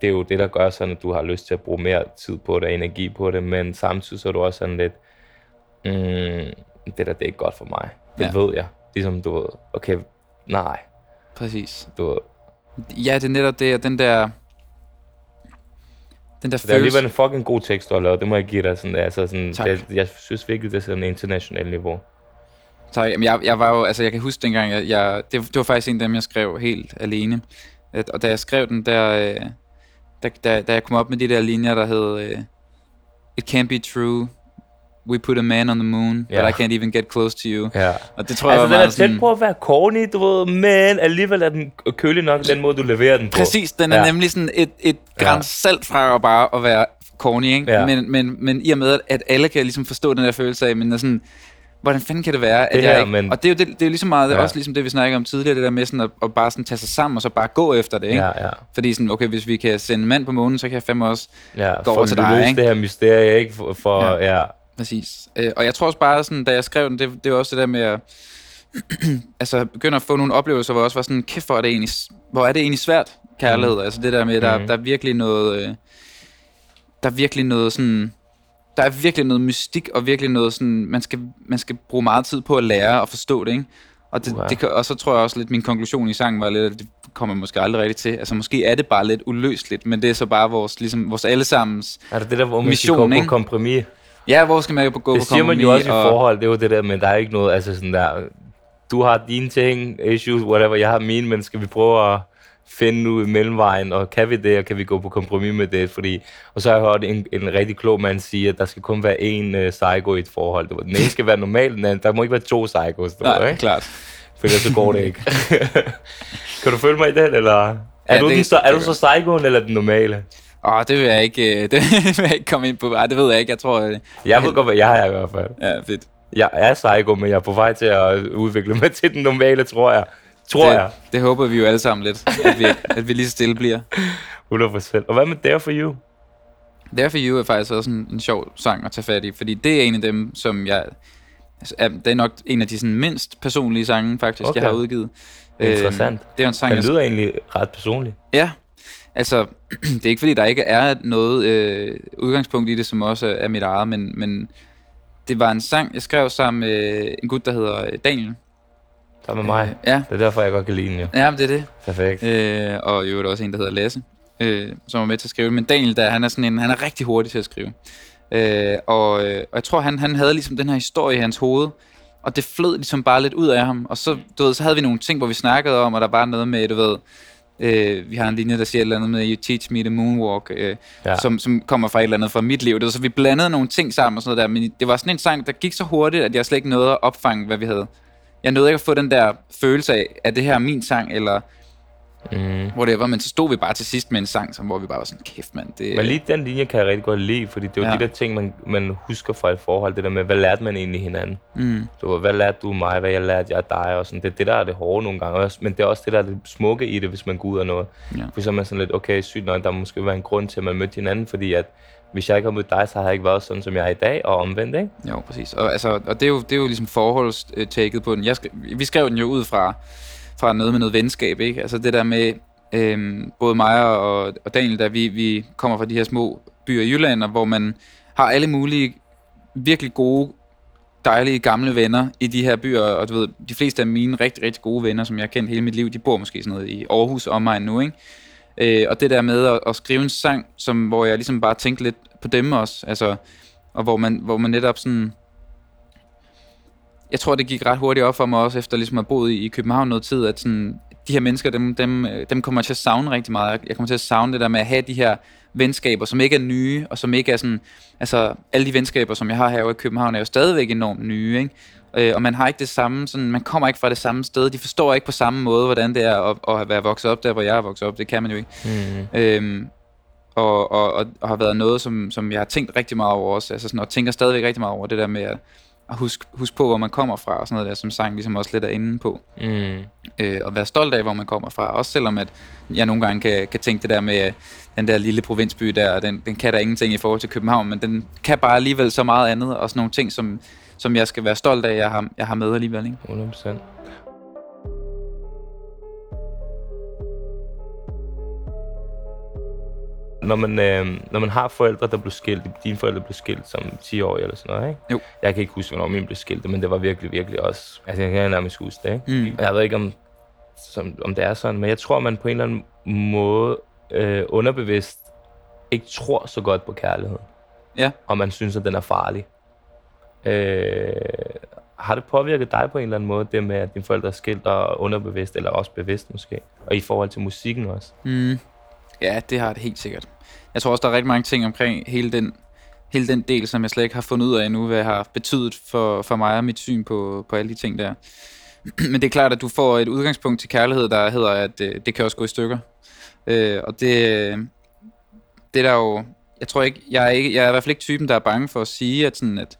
Det er jo det, der gør sådan, at du har lyst til at bruge mere tid på det og energi på det, men samtidig så er du også sådan lidt, mm, det der, det er ikke godt for mig. Det Ja. ved jeg. Ligesom du ved, okay, nej, Præcis. du ved. Ja, det er netop det, at den der... Den der Det er alligevel følelse... en fucking god tekst, du har lavet. Det må jeg give dig. Sådan, altså, sådan, Tak. det, jeg synes virkelig, det er sådan et internationalt niveau. Tak, jamen jeg, jeg var jo, altså jeg kan huske dengang, jeg, jeg, det, det var faktisk en af dem, jeg skrev helt alene. At, og da jeg skrev den, der, øh, da, da, da jeg kom op med de der linjer, der hed, øh, It can't be true, we put a man on the moon, Ja. but I can't even get close to you. Ja. Og det tror jeg Altså, var den er tæt sådan, på at være corny, du ved, men alligevel er den kølig nok den måde, du leverer den på. Præcis, den er Ja. ja. nemlig sådan et, et Ja. græns salt fra at bare at være corny, ikke? Ja. Men, men, men i og med, at alle kan ligesom forstå den der følelse af, men er sådan, hvordan fanden kan det være, at Det jeg her, ikke... men- Og det er jo det, det er ligesom meget, Ja. også ligesom det, vi snakkede om tidligere, det der med sådan at, at bare sådan tage sig sammen, og så bare gå efter det, ikke? Ja, ja. Fordi sådan, okay, hvis vi kan sende en mand på månen, så kan jeg fandme også... Ja, Går over til dig, ikke? det her mysterie, ikke? For, for Ja. ja. Præcis. Øh, og jeg tror også bare, sådan, da jeg skrev den, det, det var også det der med at... altså, begynde at få nogle oplevelser, hvor jeg også var sådan, kæft, hvor er det egentlig, hvor er det egentlig svært, kærlighed. Mm. Altså det der med, der, Mhm. der er virkelig noget... Øh, der er virkelig noget sådan... Der er virkelig noget mystik, og virkelig noget sådan... Man skal, man skal bruge meget tid på at lære og forstå det, ikke? Og, det, Uha. det, og så tror jeg også lidt, min konklusion i sangen var lidt, at det kommer jeg måske aldrig rigtigt til. Altså måske er det bare lidt uløseligt, men det er så bare vores, ligesom, vores allesammens... Er det det der, hvor man Mission, skal gå på kompromis? Ja, hvor skal man gå Det på siger man jo kompromis, også i og- forhold, det er jo det der, men der er ikke noget, altså sådan der, du har dine ting, issues, whatever, jeg har mine, men skal vi prøve at finde i mellemvejen, og kan vi det, og kan vi gå på kompromis med det, fordi, og så har jeg hørt en, en rigtig klog mand sige, at der skal kun være én uh, psycho i et forhold, den ene skal være normal, den anden, der må ikke være to psychos, ved, Nej, ikke? klart. for ellers så går det ikke. kan du følge mig i den, eller? Er, Ja, du, det- den, så, er du så psychoen, eller den normale? Åh, det vil jeg ikke, øh, det vil jeg ikke komme ind på. Ej, det ved jeg ikke. Jeg tror, øh, Jeg ved godt, hvad jeg er i hvert fald. ja, fedt. Jeg er psycho, men jeg er på vej til at udvikle mig til den normale, tror jeg. Tror det, jeg. det håber vi jo alle sammen lidt, at vi, at vi lige stille bliver. 100%. Og hvad med Dare for You? There for You er faktisk også en, en sjov sang at tage fat i, fordi det er en af dem, som jeg... Altså, er, det er nok en af de sådan, mindst personlige sange, faktisk, Okay. jeg har udgivet. Interessant. Øhm, det er en sang, Den jeg lyder egentlig ret personlig. Ja, altså, det er ikke fordi, der ikke er noget øh, udgangspunkt i det, som også er mit eget, men, men det var en sang, jeg skrev sammen med en gut, der hedder øh, Daniel. Der med mig. Øh, ja, Det er derfor, jeg godt kan lide den, jo. ja, men det er det. Perfekt. Øh, og i øvrigt også en, der hedder Lasse, øh, som er med til at skrive. Men Daniel, der, han er sådan en, han er rigtig hurtig til at skrive. Øh, og, øh, og jeg tror, han, han havde ligesom den her historie i hans hoved, og det flød ligesom bare lidt ud af ham. Og så, du ved, så havde vi nogle ting, hvor vi snakkede om, og der var noget med, du ved, øh, vi har en linje, der siger et eller andet med, you teach me the moonwalk, øh, ja. som, som kommer fra et eller andet fra mit liv. Det var, så vi blandede nogle ting sammen og sådan noget der, men det var sådan en sang, der gik så hurtigt, at jeg slet ikke nåede at opfange, hvad vi havde. Jeg nåede ikke at få den der følelse af, at det her er min sang, eller Mm. whatever, men så stod vi bare til sidst med en sang, som, hvor vi bare var sådan, kæft mand, det Men lige den linje kan jeg rigtig godt lide, fordi det er jo Ja. de der ting, man, man husker fra et forhold. Det der med, hvad lærte man egentlig hinanden? mm, Du hvad lærte du mig, hvad jeg lærte jeg dig, og sådan. Det er det, der er det hårde nogle gange men det er også det, der er det smukke i det, hvis man går ud af noget. Ja. For så er man sådan lidt, okay, sygt nok, der måske være en grund til, at man mødte hinanden, fordi at hvis jeg ikke havde mødt dig, så havde jeg ikke været sådan, som jeg er i dag, og omvendt, ikke? jo, præcis. Og, altså, og det, er jo, det er jo ligesom forholdstaket på den. Jeg skrev, vi skrev den jo ud fra, fra noget med noget venskab, ikke? Altså det der med, øhm, både mig og, og Daniel, der vi, vi kommer fra de her små byer i Jylland, og hvor man har alle mulige virkelig gode, dejlige gamle venner i de her byer, og du ved, de fleste af mine rigtig, rigtig gode venner, som jeg har kendt hele mit liv, de bor måske sådan noget i Aarhus og mig nu, ikke? Øh, og det der med at, at skrive en sang, som, hvor jeg ligesom bare tænkte lidt på dem også, altså, og hvor man, hvor man netop sådan, jeg tror, det gik ret hurtigt op for mig også, efter ligesom at have boet i, i København noget tid, at sådan, de her mennesker, dem, dem, dem kommer jeg til at savne rigtig meget. Jeg kommer til at savne det der med at have de her venskaber, som ikke er nye, og som ikke er sådan, altså alle de venskaber, som jeg har herovre i København, er jo stadigvæk enormt nye, ikke? Øh, og man har ikke det samme, sådan, man kommer ikke fra det samme sted, de forstår ikke på samme måde, hvordan det er at, at være vokset op der, hvor jeg er vokset op, det kan man jo ikke. Mm. Øhm, og, og, og, og har været noget, som, som jeg har tænkt rigtig meget over også, altså sådan, og tænker stadigvæk rigtig meget over det der med at, at huske, huske på, hvor man kommer fra, og sådan noget der, som sang ligesom også lidt er inde på. Mm. Øh, og være stolt af, hvor man kommer fra, også selvom at jeg nogle gange kan, kan tænke det der med den der lille provinsby der, den, den kan der ingenting i forhold til København, men den kan bare alligevel så meget andet, og sådan nogle ting, som, som jeg skal være stolt af, jeg har, jeg har med alligevel. Ikke? 100%. når man, øh, når man har forældre, der blev skilt, dine forældre blev skilt som 10 år eller sådan noget, ikke? Jo. Jeg kan ikke huske, hvornår mine blev skilt, men det var virkelig, virkelig også... Altså, jeg kan nærmest huske det, ikke? Mm. Jeg ved ikke, om, som, om det er sådan, men jeg tror, man på en eller anden måde øh, underbevidst ikke tror så godt på kærlighed. Ja. Og man synes, at den er farlig. Øh, har det påvirket dig på en eller anden måde, det med, at dine forældre er skilt og underbevidst, eller også bevidst måske? Og i forhold til musikken også? Mm. Ja, det har det helt sikkert. Jeg tror også, der er rigtig mange ting omkring hele den, hele den del, som jeg slet ikke har fundet ud af endnu, hvad har betydet for, for mig og mit syn på, på alle de ting der. Men det er klart, at du får et udgangspunkt til kærlighed, der hedder, at øh, det kan også gå i stykker. Øh, og det, det er der jo... Jeg tror ikke jeg, er ikke... jeg er i hvert fald ikke typen, der er bange for at sige, at, sådan, at,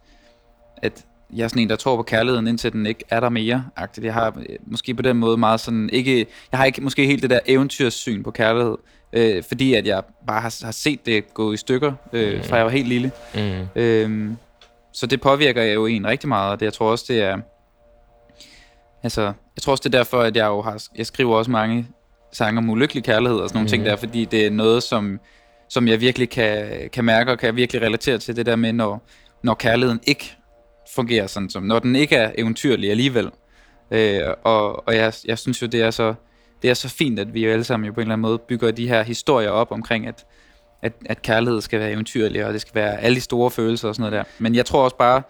at jeg er sådan en, der tror på kærligheden, indtil den ikke er der mere. -agtigt. Jeg har øh, måske på den måde meget sådan... Ikke, jeg har ikke måske helt det der eventyrssyn på kærlighed, øh, fordi at jeg bare har, har set det gå i stykker, øh, fra jeg var helt lille. Mm. Øhm, så det påvirker jo en rigtig meget, og det, jeg tror også, det er... Altså, jeg tror også, det er derfor, at jeg jo har... Jeg skriver også mange sange om ulykkelig kærlighed og sådan nogle mm. ting der, fordi det er noget, som, som jeg virkelig kan, kan mærke og kan virkelig relatere til det der med, når, når kærligheden ikke fungerer sådan som, når den ikke er eventyrlig alligevel. Øh, og og jeg, jeg synes jo, det er så det er så fint, at vi jo alle sammen jo på en eller anden måde bygger de her historier op omkring, at, at, at kærlighed skal være eventyrlig, og det skal være alle de store følelser og sådan noget der. Men jeg tror også bare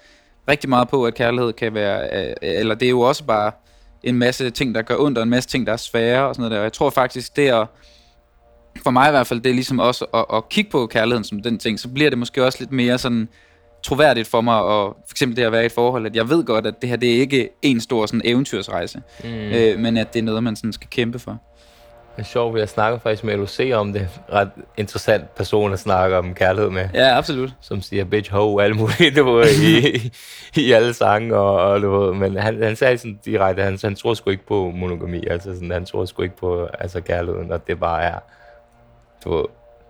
rigtig meget på, at kærlighed kan være, øh, eller det er jo også bare en masse ting, der gør ondt, og en masse ting, der er svære og sådan noget der. Og jeg tror faktisk, det er, for mig i hvert fald, det er ligesom også at, at kigge på kærligheden som den ting, så bliver det måske også lidt mere sådan troværdigt for mig, og for eksempel det at være i et forhold, at jeg ved godt, at det her, det er ikke en stor sådan eventyrsrejse, mm. øh, men at det er noget, man sådan skal kæmpe for. Det er sjovt, jeg snakker faktisk med LOC om det. Ret interessant person at snakke om kærlighed med. Ja, absolut. Som siger bitch, ho, alle mulige, du ved, i, i alle sange, og, og du ved, men han, han sagde sådan direkte, han, han tror sgu ikke på monogami, altså sådan, han tror sgu ikke på altså kærligheden, og det bare er, du ved,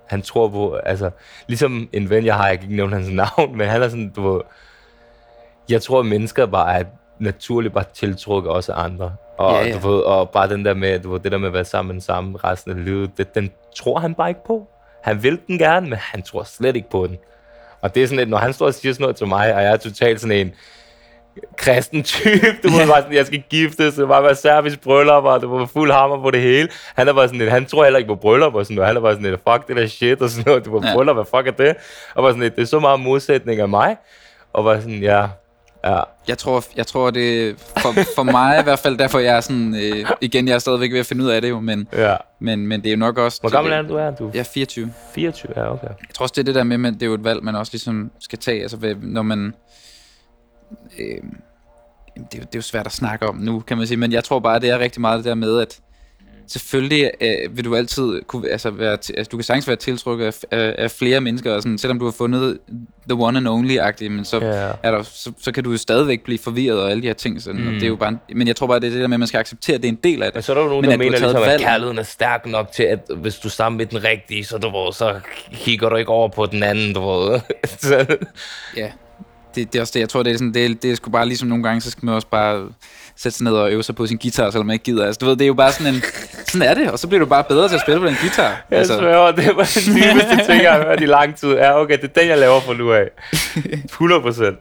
han tror på, altså, ligesom en ven, jeg har, jeg kan ikke nævne hans navn, men han er sådan, du ved, jeg tror, at mennesker bare er naturligt bare tiltrukket også af andre. Og, Ja, ja. Du ved, og bare den der med, du ved, det der med at være sammen sammen resten af livet, det, den tror han bare ikke på. Han vil den gerne, men han tror slet ikke på den. Og det er sådan lidt, når han står og siger sådan noget til mig, og jeg er totalt sådan en kristen type, du ved, bare sådan, jeg skal giftes, det var være service bryllup, og det var fuld hammer på det hele. Han er bare sådan lidt, han tror heller ikke på bryllup og sådan noget, han er bare sådan lidt, fuck det der shit og sådan noget, du var Ja. bryllup, hvad fuck er det? Og bare sådan lidt, det er så meget modsætning af mig. Og var sådan, ja, ja, Jeg tror, jeg tror det for, for mig i hvert fald, derfor jeg er sådan, øh, igen, jeg er stadigvæk ved at finde ud af det jo, men, ja. men, men det er jo nok også... Hvor gammel er du? Er du? Jeg er 24. 24, ja, okay. Jeg tror også, det er det der med, at det er jo et valg, man også ligesom skal tage, altså når man... Øh, det, er det er jo svært at snakke om nu, kan man sige, men jeg tror bare, det er rigtig meget det der med, at selvfølgelig øh, vil du altid kunne, altså, være, altså, du kan sagtens være tiltrukket af, af, af flere mennesker, og sådan, selvom du har fundet the one and only-agtigt, men så, Ja. er der, så, så kan du jo stadigvæk blive forvirret og alle de her ting, sådan, mm. og det er jo bare, en- men jeg tror bare, det er det der med, at man skal acceptere, at det er en del af Men det. så er der jo nogen, Men der at du har mener ligesom, at kærligheden er stærk nok til, at hvis du er sammen med den rigtige, så, du så kigger du ikke over på den anden, du ved. Så- Ja, det, det er også det, jeg tror, det er sådan, det, det er sgu bare ligesom nogle gange, så skal man også bare sætte sig ned og øve sig på sin guitar, selvom man ikke gider. Altså, du ved, det er jo bare sådan en, sådan er det, og så bliver du bare bedre til at spille på den guitar. Jeg altså, sværger, det var den dybeste ting, jeg har hørt i lang tid. Ja, okay, det er den, jeg laver fra nu af. 100 procent.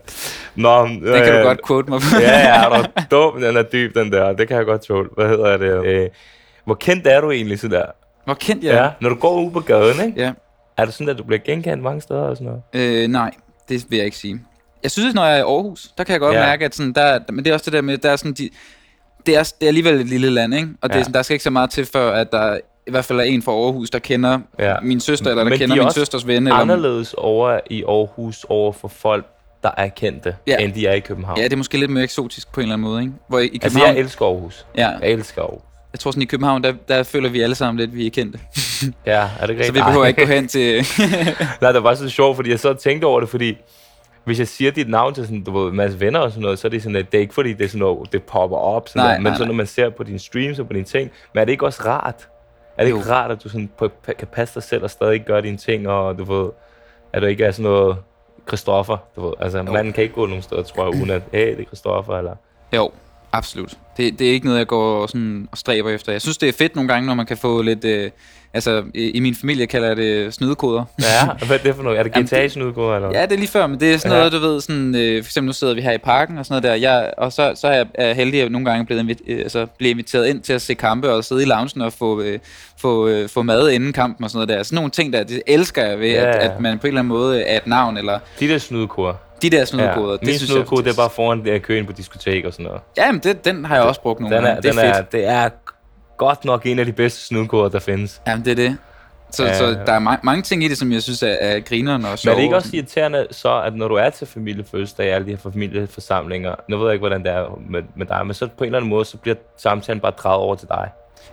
Nå, den kan du godt quote mig på. ja, ja, er du dum, den er dyb, den der. Det kan jeg godt tåle. Hvad hedder det? Øh, hvor kendt er du egentlig sådan der? Hvor kendt jeg er. ja. Når du går ud på gaden, ikke? Ja. Er det sådan, at du bliver genkendt mange steder og sådan noget? Øh, nej, det vil jeg ikke sige. Jeg synes, når jeg er i Aarhus, der kan jeg godt Ja. mærke, at sådan, der, men det er også det der med, der er sådan, de, det, er, det er alligevel et lille land, ikke? Og det Ja. er sådan, der skal ikke så meget til, før at der i hvert fald er en fra Aarhus, der kender Ja. min søster, eller der Men kender de min søsters ven. Eller, Anderledes over i Aarhus over for folk, der er kendte, Ja. end de er i København. ja, det er måske lidt mere eksotisk på en eller anden måde, ikke? Hvor i, altså, København, jeg elsker Aarhus. ja, Jeg elsker Aarhus. jeg tror sådan, i København, der, der føler vi alle sammen lidt, vi er kendte. Ja, er det rigtigt? Så vi behøver ikke gå hen til... Nej, det var så sjovt, fordi jeg så tænkte over det, fordi hvis jeg siger dit navn til sådan, du ved, en masse venner og sådan noget, så er det sådan, at det er ikke fordi, det er sådan noget, det popper op, sådan Nej, der, men nej, så når man ser på dine streams og på dine ting, men er det ikke også rart? Er det ikke Jo. rart, at du sådan på, kan passe dig selv og stadig gøre dine ting, og du ved, at du ikke er sådan noget Christoffer, du ved, altså Jo. manden kan ikke gå nogen steder, tror jeg, uden at, hey, det er Christoffer, eller... jo, Absolut. Det, det er ikke noget, jeg går sådan og stræber efter. Jeg synes, det er fedt nogle gange, når man kan få lidt... Øh, altså, i, i min familie kalder jeg det snydekoder. Ja, hvad er det for noget? Er det Jamen, GTA snudgård, eller? Ja, det er lige før, men det er sådan Ja. noget, du ved, sådan, øh, for eksempel nu sidder vi her i parken og sådan noget der, jeg, og så, så er jeg er heldig at nogle gange blevet invit, øh, altså, blive inviteret ind til at se kampe og sidde i loungen og få, øh, få, øh, få mad inden kampen og sådan noget der. Sådan nogle ting der, det elsker jeg ved, Ja, at, ja. at man på en eller anden måde er et navn, eller De der snudkoder. De der snydekoder. Ja. Min snudkode, det er bare foran det køen på diskotek og sådan noget. Ja, men det, den har jeg også brugt nogle Den er, gange. Det den er er, fedt. det er godt nok en af de bedste snudkoder, der findes. Jamen, det er det. Så, Ja, så der er ma- mange ting i det, som jeg synes er, er grineren og Men sjove. er det ikke også irriterende så, at når du er til familiefødselsdag, alle de her familieforsamlinger, nu ved jeg ikke, hvordan det er med, med dig, men så på en eller anden måde, så bliver samtalen bare draget over til dig.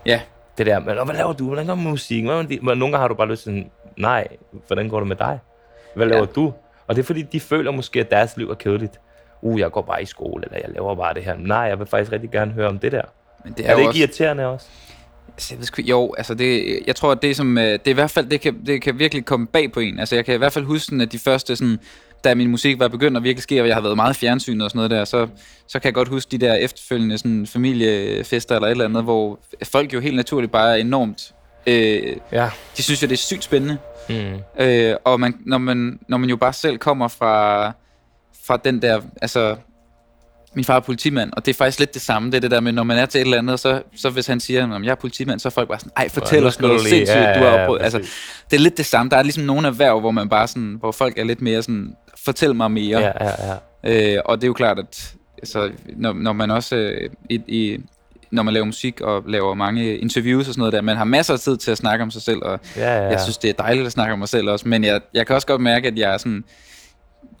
Ja, Det der, men "Nå, hvad laver du? Hvordan går musikken? Det?" Men nogle gange har du bare lyst til sådan, nej, hvordan går det med dig? Hvad laver Ja. du? Og det er fordi, de føler måske, at deres liv er kedeligt. Uh, jeg går bare i skole, eller jeg laver bare det her. Nej, jeg vil faktisk rigtig gerne høre om det der. men det Er, er, det ikke også... irriterende også? Altså, Jeg ved jo, altså det, jeg tror, at det som, øh, det i hvert fald, det kan, det kan virkelig komme bag på en. Altså jeg kan i hvert fald huske, sådan, at de første, sådan, da min musik var begyndt at virkelig ske, og jeg har været meget i fjernsynet og sådan noget der, så, så kan jeg godt huske de der efterfølgende sådan, familiefester eller et eller andet, hvor folk jo helt naturligt bare er enormt, øh, Ja. de synes jo, det er sygt spændende. Mm. Øh, og man, når, man, når man jo bare selv kommer fra, fra den der, altså, min far er politimand, og det er faktisk lidt det samme, det er det der med, når man er til et eller andet, og så, så hvis han siger, at jeg er politimand, så er folk bare sådan, ej, fortæl os noget lige- sindssygt, ja, du har ja, ja, opprøvet. Altså, det er lidt det samme. Der er ligesom nogle erhverv, hvor man bare sådan, hvor folk er lidt mere sådan, fortæl mig mere. Ja, ja, ja. Øh, og det er jo klart, at altså, når, når man også øh, i, i, når man laver musik og laver mange interviews og sådan noget der, man har masser af tid til at snakke om sig selv, og ja, ja. jeg synes, det er dejligt at snakke om mig selv også, men jeg, jeg kan også godt mærke, at jeg er sådan...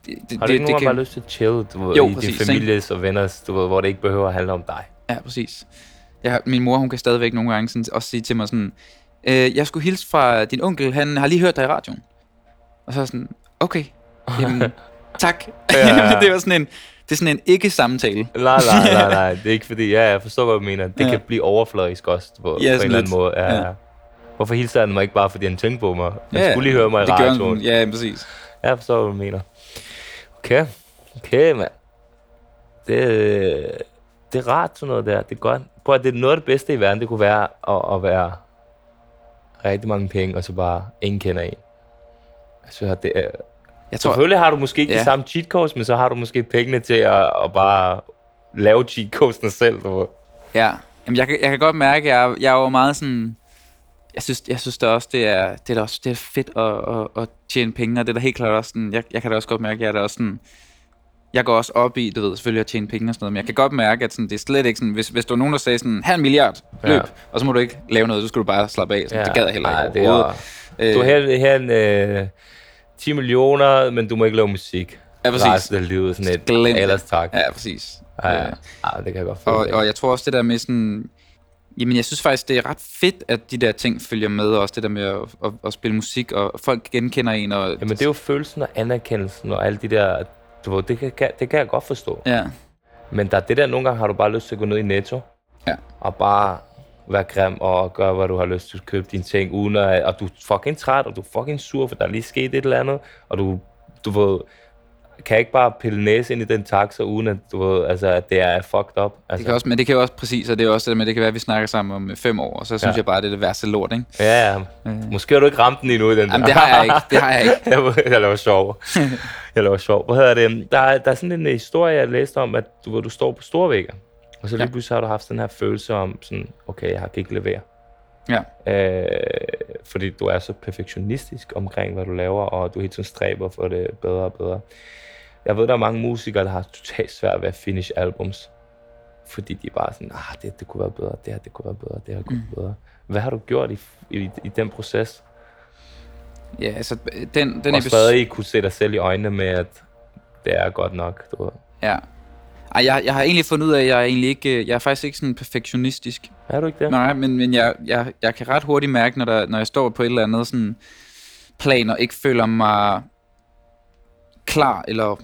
Det, det, har du ikke nogen kan, bare lyst til at chill du ved, Jo, i præcis, din families og venners, du ved, hvor det ikke behøver at handle om dig? Ja, præcis. Jeg, min mor, hun kan stadigvæk nogle gange sådan, også sige til mig sådan, øh, jeg skulle hilse fra din onkel, han har lige hørt dig i radioen. Og så er sådan, okay, jamen, tak. Ja, ja. det var sådan en, det er sådan en ikke-samtale. Nej, nej, nej, nej. Det er ikke fordi, ja, jeg forstår, hvad du mener. Det Ja. ja. kan blive overfladisk også, på, på en Ja, eller anden måde. Ja, Ja. ja. Hvorfor hilser han mig ikke bare, fordi han tænkte på mig? Han Ja, skulle lige høre mig i gør radioen. han, ja, præcis. Ja, jeg forstår, hvad du mener. Okay. Okay, mand. Det, det er rart, sådan noget der. Det er godt. Prøv at det er noget af det bedste i verden, det kunne være at, at være rigtig mange penge, og så bare ingen kender en. Altså, det er, Jeg tror, Selvfølgelig har du måske ikke ja. De samme cheat codes, men så har du måske pengene til at, at bare lave cheat codesene selv. Du. Ja, Jamen, jeg, kan, jeg kan godt mærke, at jeg, jeg er jo meget sådan... Jeg synes, jeg synes da også, det er, det er, også, det er fedt at, at, at tjene penge, og det er da helt klart også sådan... Jeg, jeg kan da også godt mærke, at jeg er da også sådan... Jeg går også op i, du ved, selvfølgelig at tjene penge og sådan noget, men jeg kan godt mærke, at sådan, det er slet ikke sådan, hvis, hvis der var nogen, der sagde sådan, en milliard, løb, Ja. og så må du ikke lave noget, så skal du bare slappe af. Sådan, ja. Det gad jeg heller Nej, ikke det overhovedet. er, du er her, her en, øh, 10 millioner, men du må ikke lave musik. Ja, præcis. Resten af livet, sådan et Glem det. ellers tak. Ja, præcis. ja, ja. Ja, det kan jeg godt Og, følge. og jeg tror også det der med sådan... Jamen, jeg synes faktisk, det er ret fedt, at de der ting følger med, og også det der med at, at, at spille musik, og folk genkender en, og... Jamen, det er jo følelsen og anerkendelsen og alle de der... Du ved, det, kan, kan- det kan jeg godt forstå. Ja, Men der er det der, nogle gange har du bare lyst til at gå ned i Netto. Ja. Og bare være grim og gøre, hvad du har lyst til at købe dine ting, uden at, og du er fucking træt, og du er fucking sur, for der er lige sket et eller andet, og du, du ved, kan ikke bare pille næse ind i den taxa, uden at, du ved, altså, at det er fucked up. Altså, det kan også, men det kan jo også præcis, og det er også det med, det kan være, at vi snakker sammen om øh, fem år, og så synes Ja. jeg bare, det er det værste lort, ikke? Ja, ja. Øh. Måske har du ikke ramt den endnu i den Jamen, der. det har jeg ikke, det har jeg ikke. jeg, jeg laver sjov. jeg laver sjov. Hvad hedder det? Der, er- der er sådan en historie, jeg læste om, at du, hvor du står på Storvægger, og så lige Ja. pludselig har du haft den her følelse om, sådan, okay, jeg har kan ikke levere. Ja. Øh, fordi du er så perfektionistisk omkring, hvad du laver, og du hele tiden stræber for det bedre og bedre. Jeg ved, der er mange musikere, der har totalt svært ved at finish albums. Fordi de er bare sådan, ah, det, det kunne være bedre, det her, det kunne være bedre, det her kunne være bedre. Hvad har du gjort i, i, i den proces? Ja, altså, den, den og episode... stadig kunne se dig selv i øjnene med, at det er godt nok. Du ved. Ja. Ej, jeg, jeg har egentlig fundet ud af, at jeg er egentlig ikke, øh, jeg er faktisk ikke sådan perfektionistisk. Er du ikke det? Nej, men, men jeg, jeg, jeg kan ret hurtigt mærke, når, der, når jeg står på et eller andet sådan plan, og ikke føler mig klar eller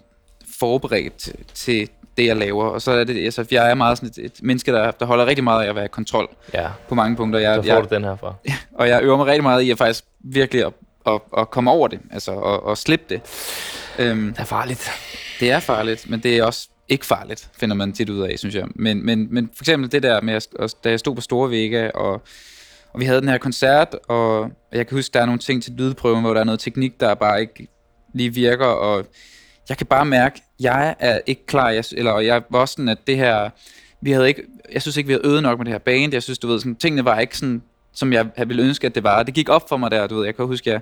forberedt til, til det, jeg laver. Og så er det, altså, jeg er meget sådan et, et menneske, der, der holder rigtig meget af at være i kontrol Ja, på mange punkter. Jeg, så får jeg, du den her fra. og jeg øver mig rigtig meget i at faktisk virkelig at, at, at komme over det, altså at, at slippe det. Øhm, Det er farligt. det er farligt, men det er også ikke farligt, finder man tit ud af, synes jeg. Men, men, men for eksempel det der med, at, da jeg stod på Store Vega, og, og vi havde den her koncert, og jeg kan huske, der er nogle ting til lydprøven, hvor der er noget teknik, der bare ikke lige virker, og jeg kan bare mærke, jeg er ikke klar, jeg, eller jeg var sådan, at det her, vi havde ikke, jeg synes ikke, vi havde øvet nok med det her band, jeg synes, du ved, sådan, tingene var ikke sådan, som jeg ville ønske, at det var. Det gik op for mig der, du ved, jeg kan huske, jeg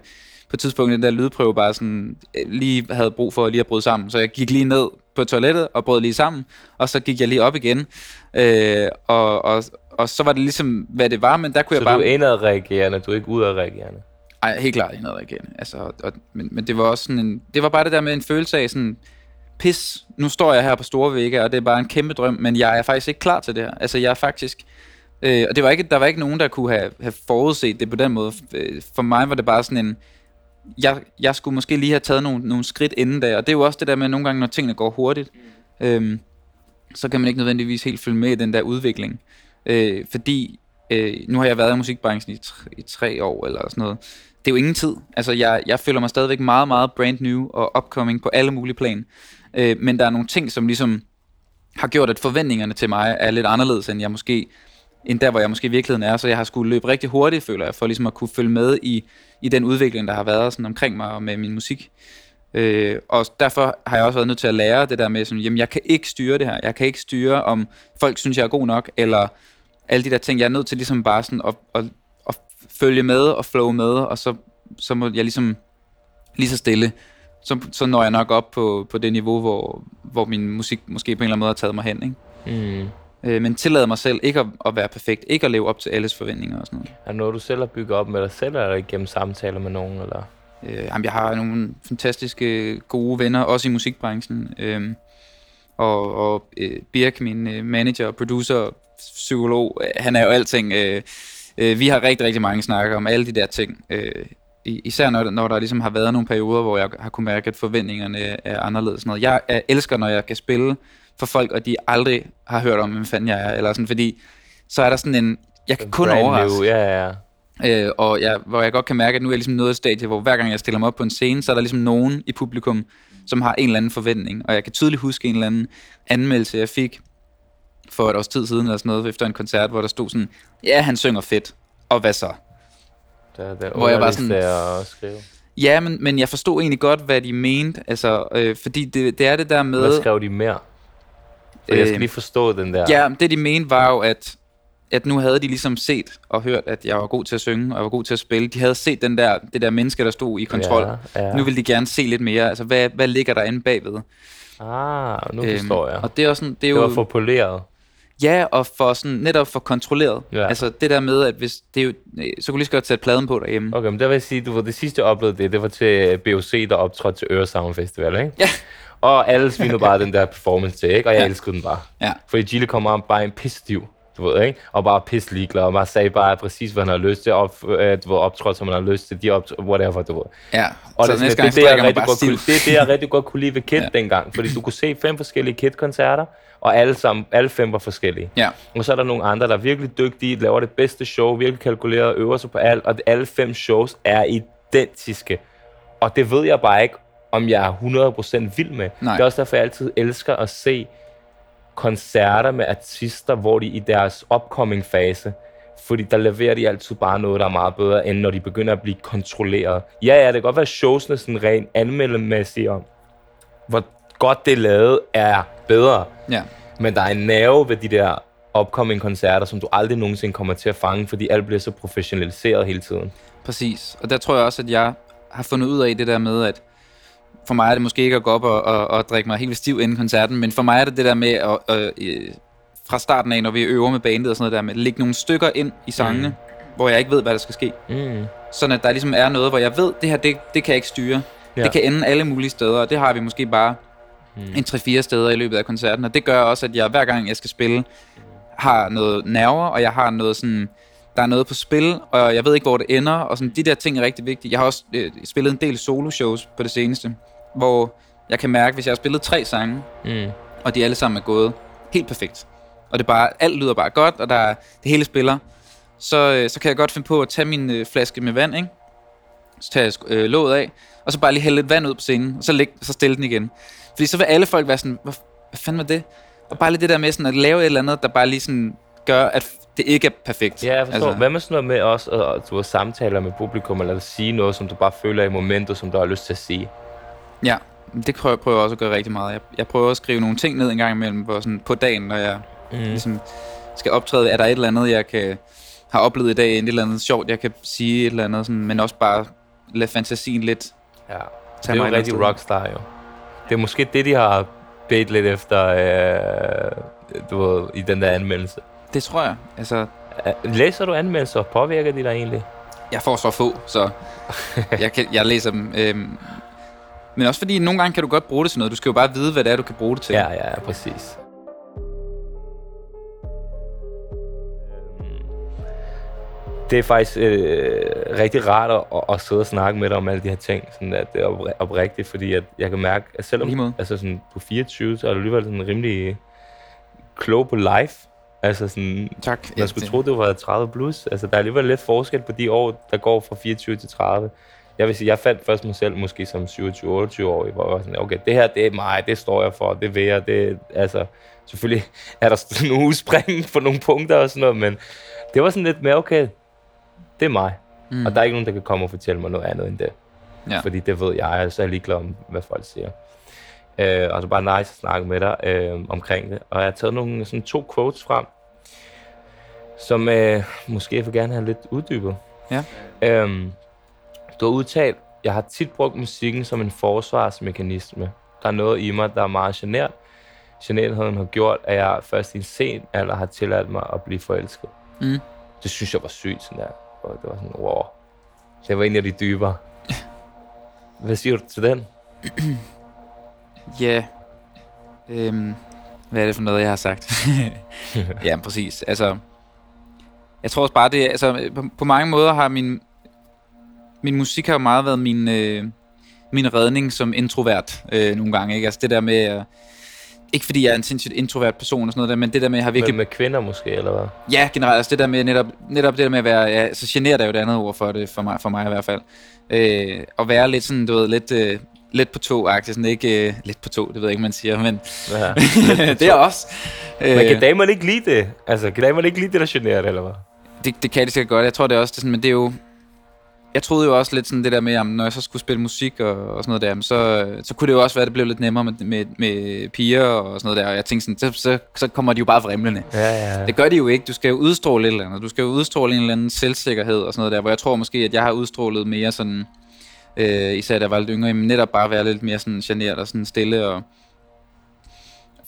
på et tidspunkt den der lydprøve bare sådan, øh, lige havde brug for at lige at bryde sammen. Så jeg gik lige ned på toilettet og brød lige sammen, og så gik jeg lige op igen. Øh, og, og, og så var det ligesom, hvad det var, men der kunne Så jeg bare... du er indadreagerende, du er ikke udadreagerende. Ej, helt klart indadreagerende. Altså, og, men, men det var også sådan en... Det var bare det der med en følelse af sådan... Pis, nu står jeg her på store vægge, og det er bare en kæmpe drøm, men jeg er faktisk ikke klar til det her. Altså, jeg er faktisk... Øh, og det var ikke, der var ikke nogen, der kunne have, have forudset det på den måde. Øh, For mig var det bare sådan en... Jeg, jeg skulle måske lige have taget nogle, nogle skridt inden da, og det er jo også det der med, at nogle gange, når tingene går hurtigt, øhm, så kan man ikke nødvendigvis helt følge med i den der udvikling. Øh, fordi øh, nu har jeg været i musikbranchen i, tre, i tre år eller sådan noget. Det er jo ingen tid. Altså, jeg, jeg føler mig stadigvæk meget, meget brand new og upcoming på alle mulige plan. Øh, men der er nogle ting, som ligesom har gjort, at forventningerne til mig er lidt anderledes, end jeg måske end der, hvor jeg måske i virkeligheden er. Så jeg har skulle løbe rigtig hurtigt, føler jeg, for ligesom at kunne følge med i, i den udvikling, der har været sådan omkring mig og med min musik. Øh, og derfor har jeg også været nødt til at lære det der med, sådan, jamen jeg kan ikke styre det her. Jeg kan ikke styre, om folk synes, jeg er god nok, eller alle de der ting. Jeg er nødt til ligesom bare sådan at, at, at følge med og flow med, og så, så må jeg ligesom lige så stille, så, så når jeg nok op på, på det niveau, hvor, hvor min musik måske på en eller anden måde har taget mig hen. Ikke? Mm. Øh, men tillader mig selv ikke at, at være perfekt, ikke at leve op til alles forventninger og sådan noget. Er det noget, du selv har bygget op med dig selv, eller er gennem samtaler med nogen? Eller? Øh, jamen, jeg har nogle fantastiske gode venner, også i musikbranchen. Øh, og og øh, Birk, min øh, manager, producer, psykolog, øh, han er jo alting. Øh, øh, vi har rigtig, rigtig mange snakker om alle de der ting. Øh, især når, når der ligesom har været nogle perioder, hvor jeg har kunnet mærke, at forventningerne er anderledes. Noget. Jeg, jeg elsker, når jeg kan spille for folk, og de aldrig har hørt om, hvem fanden jeg er. Eller sådan, fordi så er der sådan en... Jeg kan kun Brand overraske. new, Ja, ja. Øh, og jeg, hvor jeg godt kan mærke, at nu er jeg ligesom nået et stadie, hvor hver gang jeg stiller mig op på en scene, så er der ligesom nogen i publikum, som har en eller anden forventning. Og jeg kan tydeligt huske en eller anden anmeldelse, jeg fik for et års tid siden, eller sådan noget, efter en koncert, hvor der stod sådan, ja, han synger fedt, og hvad så? Det er, det Hvor jeg var sådan- at skrive. Ja, men, men jeg forstod egentlig godt, hvad de mente, altså, øh, fordi det, det er det der med... Hvad skrev de mere? Jeg skal Øh, lige forstå den der. Ja, det de mente var jo, at, at nu havde de ligesom set og hørt, at jeg var god til at synge, og jeg var god til at spille. De havde set den der, det der menneske, der stod i kontrol. Ja, ja. Nu vil de gerne se lidt mere. Altså, hvad, hvad ligger der inde bagved? Ah, nu forstår jeg. Og det er også sådan, det er Det jo... var for poleret. Ja, og for sådan, netop for kontrolleret. Ja. Altså, det der med, at hvis... Det er jo, så kunne lige så godt sætte pladen på derhjemme. Okay, men der vil jeg sige, du var det sidste, jeg oplevede det, det var til BOC, der optrådte til Øresound Festival, ikke? Ja. Og alle svinede bare den der performance til, ikke? Og jeg Ja. elskede den bare. Ja. Fordi Gilles kom om bare en pissediv, du ved, ikke? Og bare pisse ligeglad, og bare sagde bare præcis, hvad han har lyst til, og øh, du ved, optrådte, som han har lyst til, de optrådte, whatever, du ved. Ja, Og så det, næste det, gang det, det, jeg rigtig godt kunne, det er det, jeg rigtig godt kunne lide ved Kid ja. dengang. Fordi du kunne se fem forskellige Kid-koncerter, og alle, sammen, alle fem var forskellige. Ja, Og så er der nogle andre, der er virkelig dygtige, laver det bedste show, virkelig kalkuleret, øver sig på alt, og alle fem shows er identiske. Og det ved jeg bare ikke, om jeg er 100% vild med. Nej. Det er også derfor, jeg altid elsker at se koncerter med artister, hvor de i deres upcoming fase. Fordi der leverer de altid bare noget, der er meget bedre, end når de begynder at blive kontrolleret. Ja, ja, det kan godt være, at showsene sådan rent anmeldemæssigt om, hvor godt det er lavet, er bedre. ja. Men der er en nerve ved de der upcoming koncerter, som du aldrig nogensinde kommer til at fange, fordi alt bliver så professionaliseret hele tiden. Præcis. Og der tror jeg også, at jeg har fundet ud af det der med, at for mig er det måske ikke at gå op og, og, og drikke mig helt stiv inden koncerten, men for mig er det det der med at, at, øh, fra starten af, når vi øver med bandet og sådan noget der med, at lægge nogle stykker ind i sangene, mm. hvor jeg ikke ved, hvad der skal ske. Mm. Sådan at der ligesom er noget, hvor jeg ved, det her, det, det kan jeg ikke styre. Ja. Det kan ende alle mulige steder, og det har vi måske bare mm. en 3-4 steder i løbet af koncerten. Og det gør også, at jeg hver gang jeg skal spille, har noget nerver, og jeg har noget sådan... Der er noget på spil, og jeg ved ikke, hvor det ender, og sådan, de der ting er rigtig vigtige. Jeg har også øh, spillet en del solo-shows på det seneste, hvor jeg kan mærke, hvis jeg har spillet tre sange, Mm. og de alle sammen er gået helt perfekt, og det bare, alt lyder bare godt, og der er, det hele spiller, så, øh, så kan jeg godt finde på at tage min øh, flaske med vand, ikke? Så tager jeg øh, låget af, og så bare lige hælde lidt vand ud på scenen, og så, læg, så stille den igen. Fordi så vil alle folk være sådan, "Hvor- hvad fanden var det? Og bare lidt det der med sådan at lave et eller andet, der bare lige sådan gør, at det ikke er perfekt. Ja, jeg forstår. Altså. Hvad med sådan noget med også at du har samtaler med publikum, eller at sige noget, som du bare føler i momentet, som du har lyst til at sige? Ja, det prøver, prøver jeg også at gøre rigtig meget. Jeg, jeg prøver at skrive nogle ting ned en gang imellem på, sådan, på dagen, når jeg mm. ligesom skal optræde. Er der et eller andet, jeg kan har oplevet i dag, et eller andet sjovt, jeg kan sige et eller andet, sådan, men også bare lade fantasien lidt Ja, det er jo rigtig rockstar jo. Det er måske det, de har bedt lidt efter, øh, du ved, i den der anmeldelse. Det tror jeg. Altså, Læser du anmeldelser? Påvirker de dig egentlig? jeg får så få, så jeg, kan, jeg læser dem. Øhm, men også fordi, nogle gange kan du godt bruge det til noget. Du skal jo bare vide, hvad det er, du kan bruge det til. Ja, ja, præcis. Det er faktisk øh, rigtig rart at, at sidde og snakke med dig om alle de her ting. Sådan at det er opri- oprigtigt, fordi at jeg kan mærke, at selvom altså sådan, du er 24, så er du alligevel sådan rimelig klog på life. Altså sådan, Tak. man skulle tro, det var 30 plus. Altså, der er alligevel lidt forskel på de år, der går fra 24 til 30. Jeg vil sige, jeg fandt først mig selv måske som 27-28 år, hvor jeg var sådan, okay, det her, det er mig, det står jeg for, det vil jeg, det, altså, selvfølgelig er der sådan nogle udspring på nogle punkter og sådan noget, men det var sådan lidt mere, okay, det er mig. Mm. Og der er ikke nogen, der kan komme og fortælle mig noget andet end det. Ja. Fordi det ved jeg, og så er jeg ligeglad om, hvad folk siger. Øh, og er bare nice at snakke med dig øh, omkring det. Og jeg har taget nogle sådan to quotes frem, som øh, måske jeg vil gerne have lidt uddybet. Ja. Øhm, du har udtalt, jeg har tit brugt musikken som en forsvarsmekanisme. Der er noget i mig, der er meget genert. Genertheden har gjort, at jeg først i en sen alder har tilladt mig at blive forelsket. Mm. Det synes jeg var sygt, sådan der. Og det var sådan, wow. Det var en af de dybere. Hvad siger du til den? Ja. Øhm, hvad er det for noget, jeg har sagt? ja, præcis. Altså, jeg tror også bare, det altså, på, på mange måder har min, min musik har jo meget været min, øh, min redning som introvert øh, nogle gange. Ikke? Altså det der med, øh, ikke fordi jeg er en sindssygt introvert person og sådan noget der, men det der med, at jeg har virkelig Med, med kvinder måske, eller hvad? Ja, generelt. Altså det der med netop, netop det der med at være... Ja, så generet er jo et andet ord for det, for mig, for mig i hvert fald. Øh, at være lidt sådan, du ved, lidt, øh, lidt på to agtigt sådan ikke... Øh, lidt på to, det ved jeg ikke, man siger, men Ja. det er også. Øh, Men kan damerne ikke lide det? Altså, kan damerne ikke lide det, der generer det, eller hvad? det, det kan de sikkert godt. Jeg tror det er også, det er sådan, men det er jo... Jeg troede jo også lidt sådan det der med, jamen, når jeg så skulle spille musik og, og sådan noget der, så, så kunne det jo også være, at det blev lidt nemmere med, med, med piger og sådan noget der. Og jeg tænkte sådan, så, så, så kommer de jo bare vrimlende. Ja, ja. Det gør de jo ikke. Du skal jo udstråle et eller andet. Du skal jo udstråle en eller anden selvsikkerhed og sådan noget der, hvor jeg tror måske, at jeg har udstrålet mere sådan, øh, især da jeg var lidt yngre, netop bare være lidt mere sådan generet og sådan stille og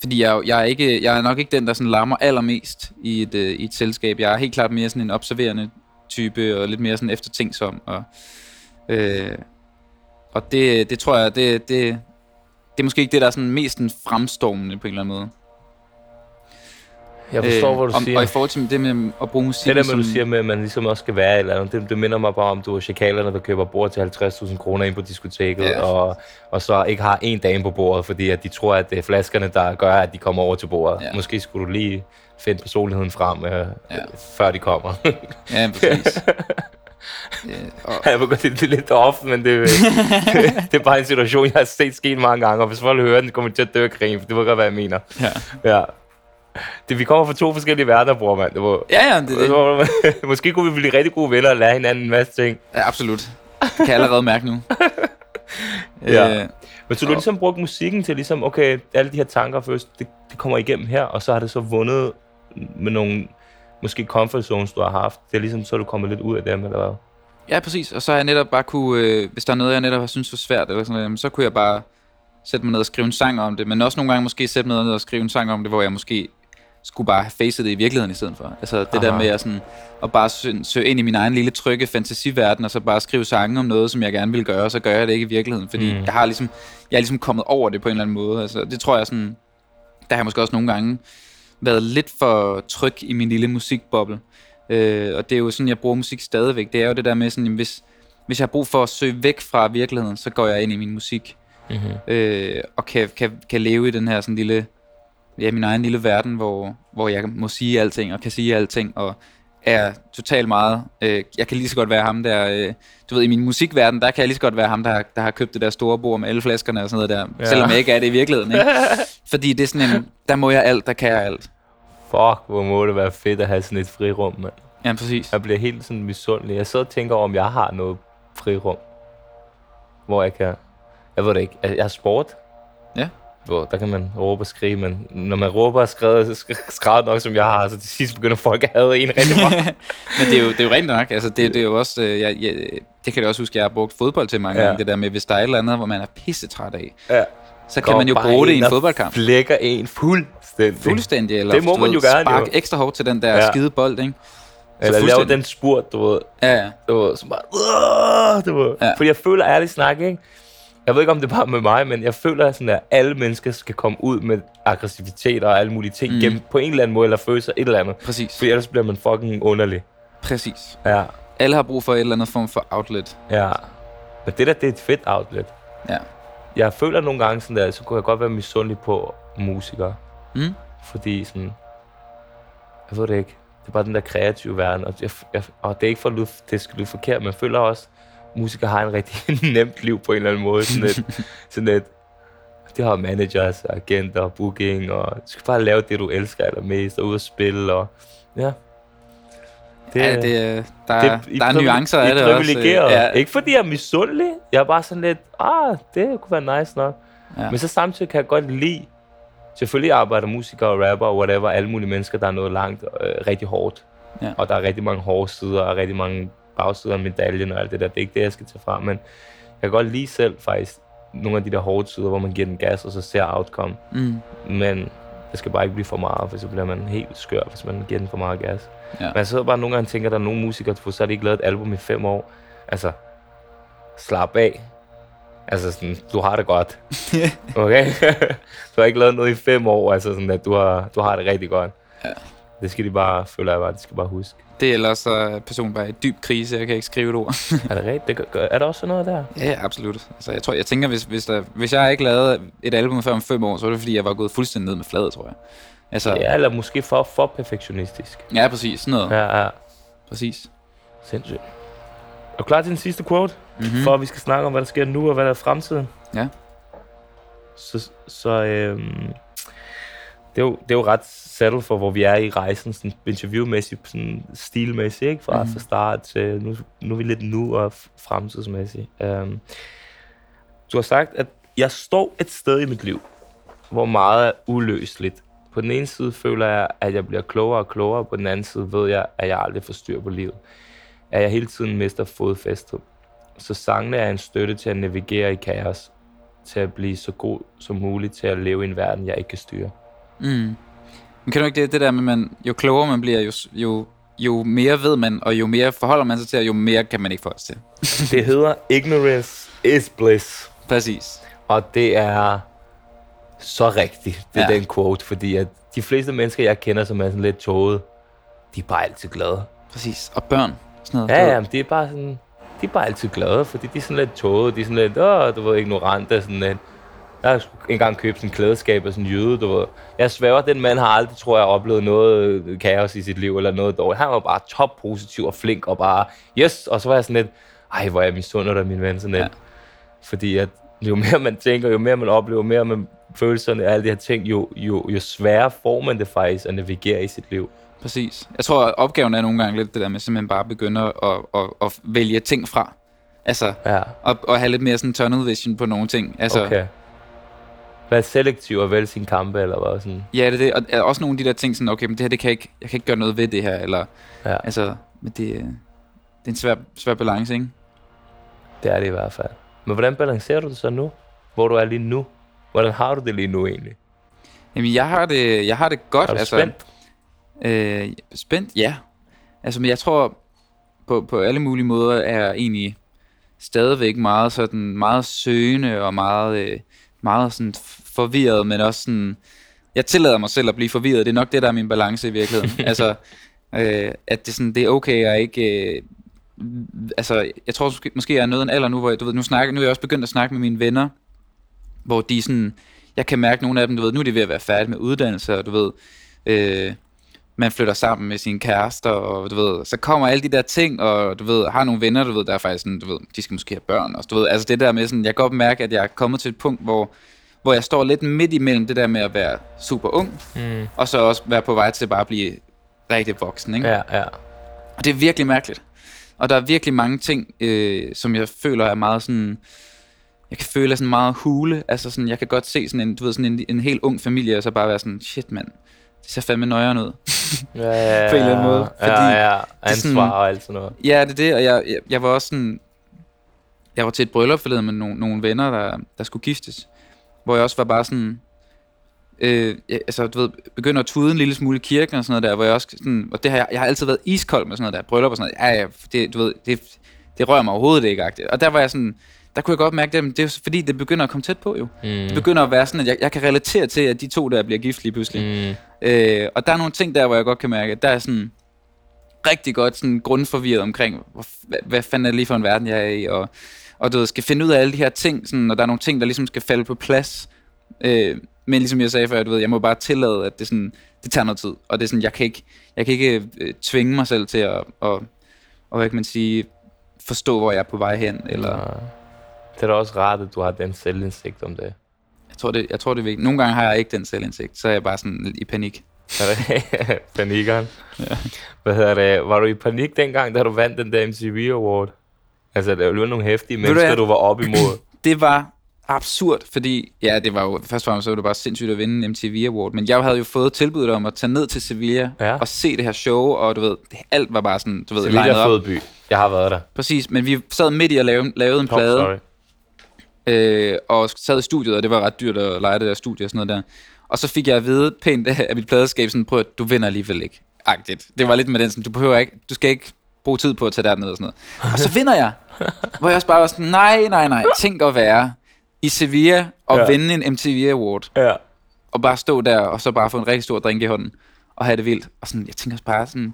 fordi jeg, jeg, er ikke, jeg er nok ikke den, der sådan larmer allermest i et, øh, i et selskab. Jeg er helt klart mere sådan en observerende type, og lidt mere sådan eftertænksom. Og, øh, og det, det tror jeg, det, det, det er måske ikke det, der er sådan mest sådan fremstormende på en eller anden måde. Jeg forstår, hvad du om, siger. Og i forhold til det med at bruge musik Det der med, du siger med, at man ligesom også skal være eller andet, det, det minder mig bare om, du er chikalerne, der køber bord til 50.000 kroner ind på diskoteket, Ja. og, og så ikke har en dame på bordet, fordi at de tror, at det er flaskerne, der gør, at de kommer over til bordet. Ja. Måske skulle du lige finde personligheden frem, øh, Ja. før de kommer. Ja, præcis. øh, og, jeg ved godt, det, det er lidt off, men det, det er bare en situation, jeg har set sket mange gange, og hvis folk hører den, kommer de til at dø af grin, for det ved godt, hvad jeg mener. ja. Ja. Det, vi kommer fra to forskellige verdener, bror, mand. Det var, ja, ja, det, det. Måske kunne vi blive rigtig gode venner og lære hinanden en masse ting. Ja, absolut. Det kan jeg allerede mærke nu. Ja. Øh, Men så du har Og- ligesom brugt musikken til ligesom, okay, alle de her tanker først, det, det kommer igennem her, og så har det så vundet med nogle, måske comfort zones, du har haft. Det er ligesom, så er du kommet lidt ud af dem, eller hvad? ja, præcis. Og så har jeg netop bare kunne, øh, hvis der er noget, jeg netop har synes var svært, eller sådan noget, så kunne jeg bare sætte mig ned og skrive en sang om det. Men også nogle gange måske sætte mig ned og skrive en sang om det, hvor jeg måske skulle bare have facet det i virkeligheden i stedet for. Altså det Aha. der med at, sådan, at bare søge, søge ind i min egen lille trygge fantasiverden, og så bare skrive sange om noget, som jeg gerne vil gøre, og så gør jeg det ikke i virkeligheden. Fordi Mm. mm. jeg har ligesom, jeg er ligesom kommet over det på en eller anden måde. Altså, det tror jeg sådan, der har jeg måske også nogle gange været lidt for tryg i min lille musikboble. Øh, og det er jo sådan, jeg bruger musik stadigvæk. Det er jo det der med sådan, jamen, hvis, hvis jeg har brug for at søge væk fra virkeligheden, så går jeg ind i min musik. Mm-hmm. Øh, og kan, kan, kan leve i den her sådan lille, ja, min egen lille verden, hvor, hvor jeg må sige alting, og kan sige alting, og er totalt meget, øh, jeg kan lige så godt være ham der, øh, du ved, i min musikverden, der kan jeg lige så godt være ham, der, der har købt det der store bord med alle flaskerne og sådan noget der, ja. selvom jeg ikke er det i virkeligheden, ikke? Fordi det er sådan en, der må jeg alt, der kan jeg alt. Fuck, hvor må det være fedt at have sådan et frirum, mand. Ja, præcis. Jeg bliver helt sådan misundelig. Jeg sidder og tænker over, om jeg har noget frirum. Hvor jeg kan... Jeg ved det ikke. Jeg har sport. Ja. Hvor der kan man råbe og skrige, men når man råber og skriger, sk- skræder nok, som jeg har, så til sidst begynder folk at have en rigtig meget. Men det er jo, det er jo rent nok, altså det, det er jo også, øh, jeg, jeg, det kan jeg også huske, jeg har brugt fodbold til mange Ja. gange, det der med, hvis der er et eller andet, hvor man er pisse træt af, ja. Så kan man jo bruge det i en fodboldkamp. Flækker en fuldstændig. Fuldstændig, eller Det må man ved, jo gerne, spark jo. ekstra hårdt til den der Ja. skide bold, ikke? Eller lave den spurt, du ved. Ja, ja. Du ved, som bare... Du ved. Ja. Fordi jeg føler ærligt snak, ikke? Jeg ved ikke, om det er bare med mig, men jeg føler sådan, at alle mennesker skal komme ud med aggressivitet og alle mulige ting mm. Gennem på en eller anden måde, eller føle sig et eller andet. Præcis. Fordi ellers bliver man fucking underlig. Præcis. Ja, Alle har brug for et eller andet form for outlet. ja. Men det der, det er et fedt outlet. Ja. Jeg føler nogle gange sådan der, så kunne jeg godt være misundelig på musikere. Mm? Fordi sådan... Jeg ved det ikke. Det er bare den der kreative verden. Og, jeg, jeg, og det er ikke for at det skal lyde forkert, men jeg føler også, at musikere har en rigtig nemt liv på en eller anden måde. Sådan et, sådan et, de har managers, agenter, booking, og du skal bare lave det, du elsker allermest, og ud og spille, og ja. Det, ja, det, er- der, det er, der er nuancer af er det også. øh. Ja, Ikke fordi jeg er misundelig. Jeg er bare sådan lidt, ah, det kunne være nice nok. Ja. Men så samtidig kan jeg godt lide, selvfølgelig arbejder musikere og rapper og whatever, alle mulige mennesker, der er noget langt, øh, rigtig hårdt. Ja. Og der er rigtig mange hårde sider, og rigtig mange bagsider af medaljen og alt det der. Det er ikke det, jeg skal tage fra, men jeg kan godt lide selv faktisk nogle af de der hårde sider, hvor man giver den gas, og så ser outcome. mm, Men det skal bare ikke blive for meget, for så bliver man helt skør, hvis man giver den for meget gas. Ja. Men jeg sidder bare nogle gange og tænker, at der er nogle musikere, for så har de ikke lavet et album i fem år. Altså, slap af. Altså sådan, du har det godt. Okay? du har ikke lavet noget i fem år, altså sådan, at du har, du har det rigtig godt. Ja. Det skal de bare, føler jeg bare, de skal bare huske. det er ellers så er personen bare i dyb krise, jeg kan ikke skrive et ord. Er det rigtigt? Det gør- Er der også noget der? ja, absolut. Altså, jeg, tror, jeg tænker, hvis, hvis, der, hvis jeg ikke lavede et album før om fem år, så var det fordi, jeg var gået fuldstændig ned med fladet, tror jeg. Altså, Ja, eller måske for, for perfektionistisk. ja præcis. Sådan noget. Ja. Ja, ja. Præcis. Sindssygt. Du klar til den sidste quote? Mm-hmm. For at vi skal snakke om, hvad der sker nu, og hvad der er fremtiden. Ja. Så, så øhm, det, er jo, det er jo ret settled for, hvor vi er i rejsen, sådan interviewmæssigt, sådan stilmæssigt, ikke? Fra, Mhm. mm. fra start til, nu, nu er vi lidt nu og fremtidsmæssigt. Øhm, du har sagt, at jeg står et sted i mit liv, hvor meget er uløseligt. På den ene side føler jeg, at jeg bliver klogere og klogere, på den anden side ved jeg, at jeg aldrig får styr på livet. At jeg hele tiden mister fodfæstet. Så sangene er en støtte til at navigere i kaos, til at blive så god som muligt til at leve i en verden, jeg ikke kan styre. Mm. Men kan du ikke det, det der med, man, jo klogere man bliver, jo, jo, jo mere ved man, og jo mere forholder man sig til, og jo mere kan man ikke forholde sig til. Det hedder Ignorance is Bliss. Præcis. Og det er så rigtigt, det er Ja. den quote, fordi at de fleste mennesker, jeg kender, som er sådan lidt tåget, de er bare altid glade. Præcis. Og børn. Sådan noget. Ja, ja, det er bare sådan, de er bare altid glade, fordi de er sådan lidt tåget, de er sådan lidt, åh, du ved, ignorante, sådan lidt. Jeg har sgu engang købt sådan en klædeskab af sådan en jøde, du ved. Jeg sværger, den mand har aldrig, tror jeg, oplevet noget øh, kaos i sit liv, eller noget dårligt. Han var bare top positiv og flink, og bare, yes, og så var jeg sådan lidt, ej, hvor er jeg misunder dig, min ven, sådan lidt. Ja. Fordi at jo mere man tænker, jo mere man oplever, jo mere man følelserne og alle de her ting, jo, jo, jo sværere får man det faktisk at navigere i sit liv. Præcis. Jeg tror, at opgaven er nogle gange lidt det der med simpelthen bare begynde at, at, at vælge ting fra. Altså, Ja, og, og have lidt mere sådan tunnel vision på nogle ting. Altså, okay. Være selektiv og vælge sine kampe, eller hvad sådan. Ja, det er det. Og er også nogle af de der ting, sådan, okay, men det her, det kan jeg ikke, jeg kan ikke gøre noget ved det her, eller, Ja. altså, men det, øh, det er en svær, svær balance, ikke? Det er det i hvert fald. Men hvordan balancerer du det så nu? Hvor du er lige nu? Hvordan har du det lige nu egentlig? Jamen, jeg har det, jeg har det godt. Er du altså, spændt? Øh, spændt, ja. Altså, men jeg tror, på, på alle mulige måder er jeg egentlig stadigvæk meget sådan, meget søgende og meget, øh, meget sådan forvirret, men også sådan, jeg tillader mig selv at blive forvirret. Det er nok det, der er min balance i virkeligheden. altså, øh, at det, sådan, det er okay at ikke... Øh, altså, jeg tror måske, måske jeg er nået en alder nu, hvor jeg, du ved, nu, snakker, nu er jeg også begyndt at snakke med mine venner, hvor de sådan, jeg kan mærke nogle af dem, du ved, nu er de ved at være færdige med uddannelse, og du ved, øh, man flytter sammen med sine kærester, og du ved, så kommer alle de der ting, og du ved, har nogle venner, du ved, der er faktisk sådan, du ved, de skal måske have børn, og du ved, altså det der med sådan, jeg kan godt mærke, at jeg er kommet til et punkt, hvor, hvor jeg står lidt midt imellem det der med at være super ung, Mm. og så også være på vej til bare at blive rigtig voksen, ikke? Ja, ja. Og det er virkelig mærkeligt. Og der er virkelig mange ting, øh, som jeg føler er meget sådan... Jeg kan føle er sådan meget hule. Altså sådan, jeg kan godt se sådan en, du ved, sådan en, en helt ung familie, og så bare være sådan, shit mand, det ser fandme nøjeren ud. Ja, ja, På en eller anden måde, Ja, fordi ja, ansvar sådan- og alt sådan noget. Ja, det er det, og jeg, jeg, jeg var også sådan... Jeg var til et bryllup forleden med nogle, nogle venner, der, der skulle giftes. Hvor jeg også var bare sådan... Øh, altså, du ved, begynder at tude en lille smule i kirken og sådan noget der, hvor jeg også sådan... Og det har jeg, jeg har altid været iskold med sådan noget der, bryllup og sådan noget. Ja, ja, det, du ved, det, det rører mig overhovedet ikke, agtigt. Og der var jeg sådan... Der kunne jeg godt mærke det, men det er fordi, det begynder at komme tæt på jo. Mm. Det begynder at være sådan, at jeg, jeg kan relatere til, at de to der bliver gift lige pludselig. Mm. Øh, og der er nogle ting der, hvor jeg godt kan mærke, at der er sådan rigtig godt sådan grundforvirret omkring, hvor, hvad, hvad fanden er det lige for en verden, jeg er i, og, og du ved, skal finde ud af alle de her ting, sådan, og der er nogle ting, der ligesom skal falde på plads. Øh, men ligesom jeg sagde før, du ved, jeg må bare tillade, at det, sådan, det tager noget tid, og det er sådan, jeg kan ikke, jeg kan ikke øh, tvinge mig selv til at, og, og hvad kan man sige, forstå, hvor jeg er på vej hen, eller Ja. Det er da også rart, at du har den selvindsigt om det. jeg tror, det, jeg tror, det er vigtigt. Nogle gange har jeg ikke den selvindsigt, så er jeg bare sådan i panik. Er Panikeren. Ja. Hvad hedder det? Var du i panik dengang, da du vandt den der MTV Award? Altså, der var jo nogle hæftige du mennesker, hvad? du var op imod. det var absurd, fordi, ja, det var jo, først og fremmest så var det bare sindssygt at vinde en MTV Award, men jeg havde jo fået tilbuddet om at tage ned til Sevilla Ja. og se det her show, og du ved, alt var bare sådan, du ved, Sevilla er fed by. Jeg har været der. Præcis, men vi sad midt i at lave, lavede en Top plade, story. Øh, og sad i studiet, og det var ret dyrt at lege det der studie og sådan noget der. Og så fik jeg at vide pænt af mit pladeskab, sådan, prøv at du vinder alligevel ikke. Agtigt. Det var lidt med den sådan, du behøver ikke, du skal ikke bruge tid på at tage derned og sådan noget. Og så vinder jeg. Hvor jeg også bare var sådan, nej, nej, nej, tænk at være i Sevilla og Ja. vinde en MTV Award. Ja. Og bare stå der, og så bare få en rigtig stor drink i hånden. Og have det vildt. Og sådan, jeg tænker også bare sådan,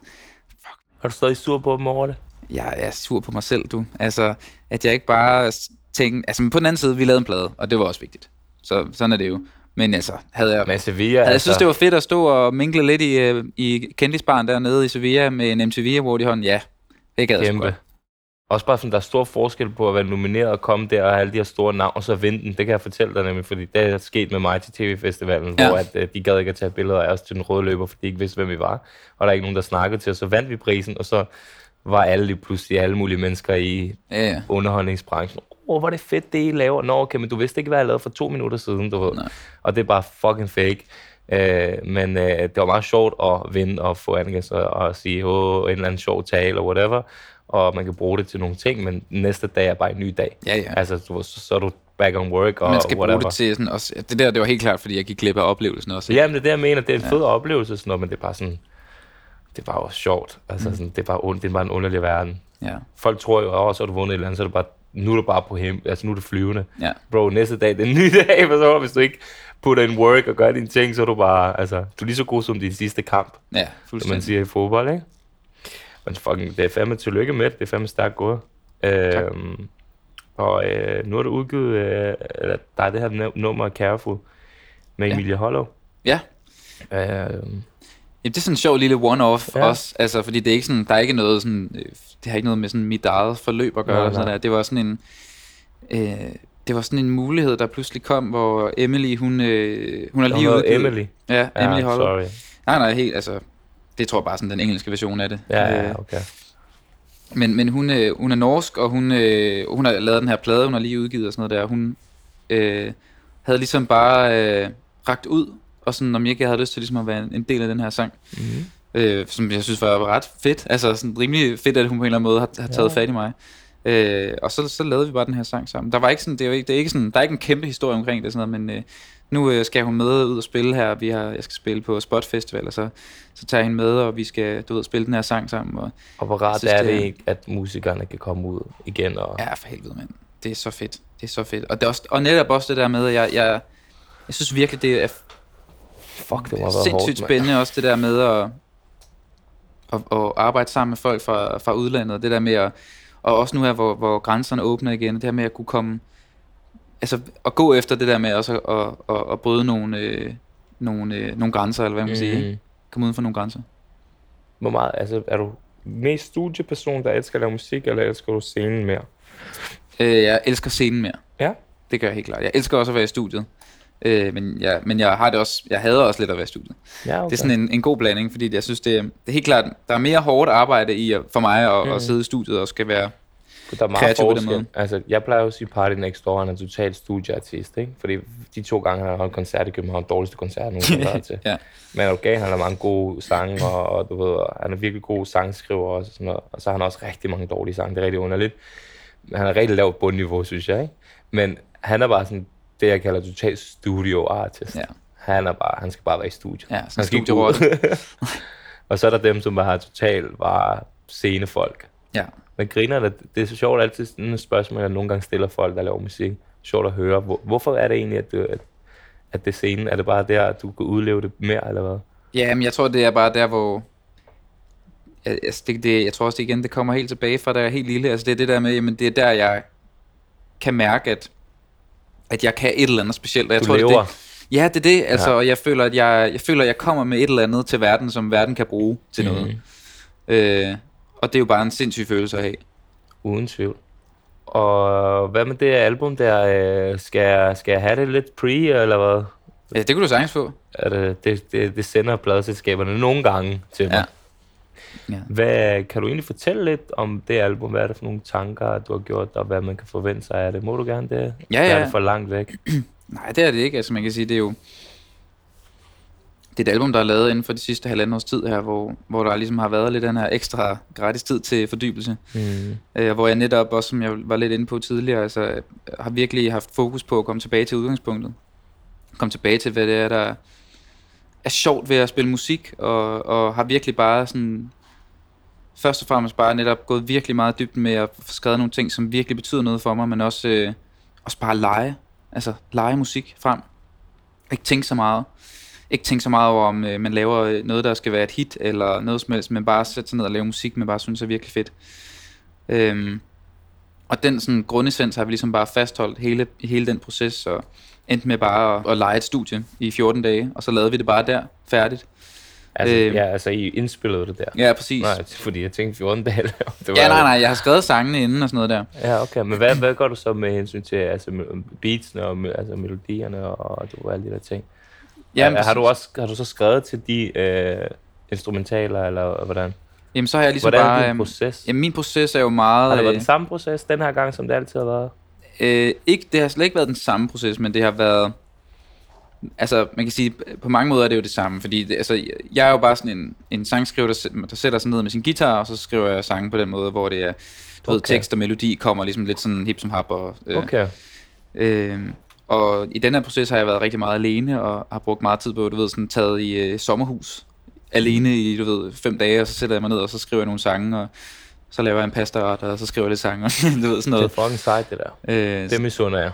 Er du stadig sur på dem over det? jeg er sur på mig selv, du. Altså, at jeg ikke bare tænkte... Altså, men på den anden side, vi lavede en plade, og det var også vigtigt. Så sådan er det jo. Men altså, havde jeg... Men Sevilla, Havde jeg altså, synes, det var fedt at stå og minkle lidt i, øh, i kendisbaren dernede i Sevilla med en MTV Award i hånden. Ja, det gad jeg kæmpe. godt. Også bare sådan, der er stor forskel på at være nomineret og komme der og have alle de her store navne, og så vinde den. Det kan jeg fortælle dig nemlig, fordi det er sket med mig til TV-festivalen, ja. hvor at, øh, de gad ikke at tage billeder af os til den røde løber, fordi de ikke vidste, hvem vi var. Og der er ikke nogen, der snakkede til os. Så vandt vi prisen, og så var alle lige pludselig alle mulige mennesker i Ja, ja. underholdningsbranchen. Åh, oh, hvor er det fedt, det I laver. Nå, okay, men du vidste ikke, hvad jeg lavede for to minutter siden, du ved. Nej. Og det er bare fucking fake. Øh, men øh, det var meget sjovt at vinde og få Annika og, og sige, åh, en eller anden sjov tale eller whatever. Og man kan bruge det til nogle ting, men næste dag er bare en ny dag. Ja, ja. Altså, du, så, så er du back on work og Man skal whatever. bruge det til sådan også... Det der, det var helt klart, fordi jeg gik glip af oplevelsen også. Jamen, det er det, jeg mener. Det er en fed oplevelse, sådan noget, men det er bare sådan... Det var jo sjovt. Altså, Mm. sådan, det, er bare, und- det er bare en underlig verden. Ja, Folk tror jo, også, at du vundet et eller andet, så er du bare, nu er du bare på him, altså nu er du flyvende. ja. Bro, næste dag, det er en ny dag, for så hvis du ikke putter in work og gør dine ting, så er du bare, altså, du er lige så god som din sidste kamp, Ja, som man fuldstændig. siger i fodbold, ikke? Men fucking, det er fandme tillykke med det, det er fandme stærkt gået. Øhm, og øh, nu er du udgivet, øh, eller der er det her num- nummer Careful med Ja. Emilie Hollow. Ja. Øhm, Jamen, det er sådan en sjov lille one-off Ja. også, altså, fordi det er ikke sådan, der er ikke noget sådan, øh, det har ikke noget med sådan mit eget forløb at gøre, Nej, eller sådan nej. der. det var sådan en, øh, det var sådan en mulighed, der pludselig kom, hvor Emily, hun, øh, hun har lige udgivet, Emily. ja, Emily ja, Hollow, sorry. nej, nej, helt, altså, det tror jeg bare sådan den engelske version af det, Ja, Øh, ja, okay. men, men hun, øh, hun er norsk, og hun, øh, hun har lavet den her plade, hun har lige udgivet og sådan noget der. Hun øh, havde ligesom bare øh, ragt ud, og sådan, om jeg ikke havde lyst til ligesom at være en, en del af den her sang. Mm-hmm. Øh, som jeg synes var ret fedt. Altså sådan rimelig fedt, at hun på en eller anden måde har, har taget Ja. fat i mig. Øh, og så, så lavede vi bare den her sang sammen. Der var ikke sådan, det er ikke, det er ikke sådan, der er ikke en kæmpe historie omkring det, sådan noget, men øh, nu øh, skal hun med ud og spille her. Vi har, jeg skal spille på Spot Festival, og så, så tager jeg hende med, og vi skal, du ved, spille den her sang sammen. Og, Og hvor rart synes, er det det ikke, at musikerne kan komme ud igen og... Ja, for helvede, mand. Det er så fedt. Det er så fedt. Og, det er også, og netop også det der med, at jeg, jeg, jeg synes virkelig, det er Fuck, det have været sindssygt hårdt, spændende også det der med at, at, at arbejde sammen med folk fra, fra udlandet. Det der med at, og også nu her, hvor, hvor grænserne åbner igen, det der med at kunne komme, altså at gå efter det der med også at, at, at, at bryde nogle, øh, nogle, øh, nogle grænser, eller hvad man kan sige. Mm. Komme uden for nogle grænser. Hvor meget, altså, er du mest studieperson, der elsker at lave musik, eller elsker du scenen mere? Øh, jeg elsker scenen mere. Ja. Det gør jeg helt klart. Jeg elsker også at være i studiet. Øh, men, jeg, men jeg har det også, jeg hader også lidt at være i studiet. Ja, okay. Det er sådan en, en god blanding, fordi jeg synes, det, er- det er helt klart, der er mere hårdt arbejde i at- for mig at, Mm. at sidde i studiet og skal være... Der er meget kreativ på den måde. Altså, jeg plejer jo at sige Party Next Door, han er totalt studieartist, ikke? Fordi de to gange, han har holdt koncert i København, dårligste koncert, nogen har til. Ja. Men okay, han har mange gode sange, og, og du ved, og han er virkelig god sangskriver også, og sådan noget. Og så har han også rigtig mange dårlige sange, det er rigtig underligt. Men han er rigtig lavt bundniveau, synes jeg, ikke? Men han er bare sådan, det jeg kalder totalt studio artist. Ja. Han er bare, han skal bare være i studiet. Ja, han skal ikke og så er der dem, som bare har totalt bare scenefolk. Ja. Men griner det, det er så sjovt altid sådan et spørgsmål, jeg nogle gange stiller folk, der laver musik. Sjovt at høre. Hvor, hvorfor er det egentlig, at, du, at, at det scenen? Er det bare der, at du kan udleve det mere, eller hvad? Ja, men jeg tror, det er bare der, hvor... Altså, det, det, jeg tror også det igen, det kommer helt tilbage fra, da jeg er helt lille. Altså, det er det der med, jamen, det er der, jeg kan mærke, at, at jeg kan et eller andet specielt. Og jeg Du tror, det er lever. det, Ja, det er det. Altså, Ja. jeg føler, at jeg, jeg føler, at jeg kommer med et eller andet til verden, som verden kan bruge til Mhm. noget. Øh, og det er jo bare en sindssyg følelse at have. Uden tvivl. Og hvad med det album der? øh, Skal jeg, skal jeg have det lidt pre, eller hvad? Ja, det kunne du sagtens få. Er det, det, det, det sender pladselskaberne nogle gange til mig. Ja. Ja. Hvad, kan du egentlig fortælle lidt om det album? Hvad er det for nogle tanker, du har gjort, og hvad man kan forvente sig af det? Må du gerne det? Ja, Hvad Er ja. det for langt væk? Nej, det er det ikke. Altså, man kan sige, det er jo... Det er et album, der er lavet inden for de sidste halvanden års tid her, hvor, hvor der ligesom har været lidt den her ekstra gratis tid til fordybelse. Mm. Øh, hvor jeg netop også, som jeg var lidt inde på tidligere, altså, har virkelig haft fokus på at komme tilbage til udgangspunktet. Komme tilbage til, hvad det er, der er sjovt ved at spille musik, og, og har virkelig bare sådan... Først og fremmest bare netop gået virkelig meget dybt med at få skrevet nogle ting, som virkelig betyder noget for mig, men også, øh, også bare lege. Altså lege musik frem. Ikke tænke så meget. Ikke tænke så meget over, om øh, man laver øh, noget, der skal være et hit, eller noget som helst, men bare sætte sig ned og lave musik, man bare synes er virkelig fedt. Øhm, og den sådan grundessens har vi ligesom bare fastholdt hele, hele den proces, og endte med bare at, at lege et studie i 14 dage, og så lavede vi det bare der, færdigt. Altså, Øhm. ja, altså, I indspillede det der? Ja, præcis. Nej, fordi jeg tænkte 14 dage. det var, Ja, nej, nej, jeg har skrevet sangene inden og sådan noget der. Ja, okay. Men hvad, hvad gør du så med hensyn til altså, beatsene og altså, melodierne og du, alle de der ting? Ja, har, du præcis. også, har du så skrevet til de øh, instrumentaler, eller hvordan? Jamen, så har jeg ligesom Hvordan er bare... din øhm, proces? Jamen, min proces er jo meget... Har det været øh, den samme proces den her gang, som det altid har været? Øh, ikke, det har slet ikke været den samme proces, men det har været... Altså, man kan sige, på mange måder er det jo det samme, fordi det, altså, jeg er jo bare sådan en, en sangskriver, der, der sætter sig ned med sin guitar, og så skriver jeg sange på den måde, hvor det er, du ved, Okay. tekst og melodi kommer ligesom lidt sådan hip som hap. Og, øh, Okay. øh, og i den her proces har jeg været rigtig meget alene, og har brugt meget tid på, du ved, sådan taget i øh, sommerhus, alene i, du ved, fem dage, og så sætter jeg mig ned, og så skriver jeg nogle sange, og så laver jeg en pastaret, og så skriver jeg lidt sange, og du ved, sådan Det er noget. fucking sejt, det der. Øh, Det misunder jeg.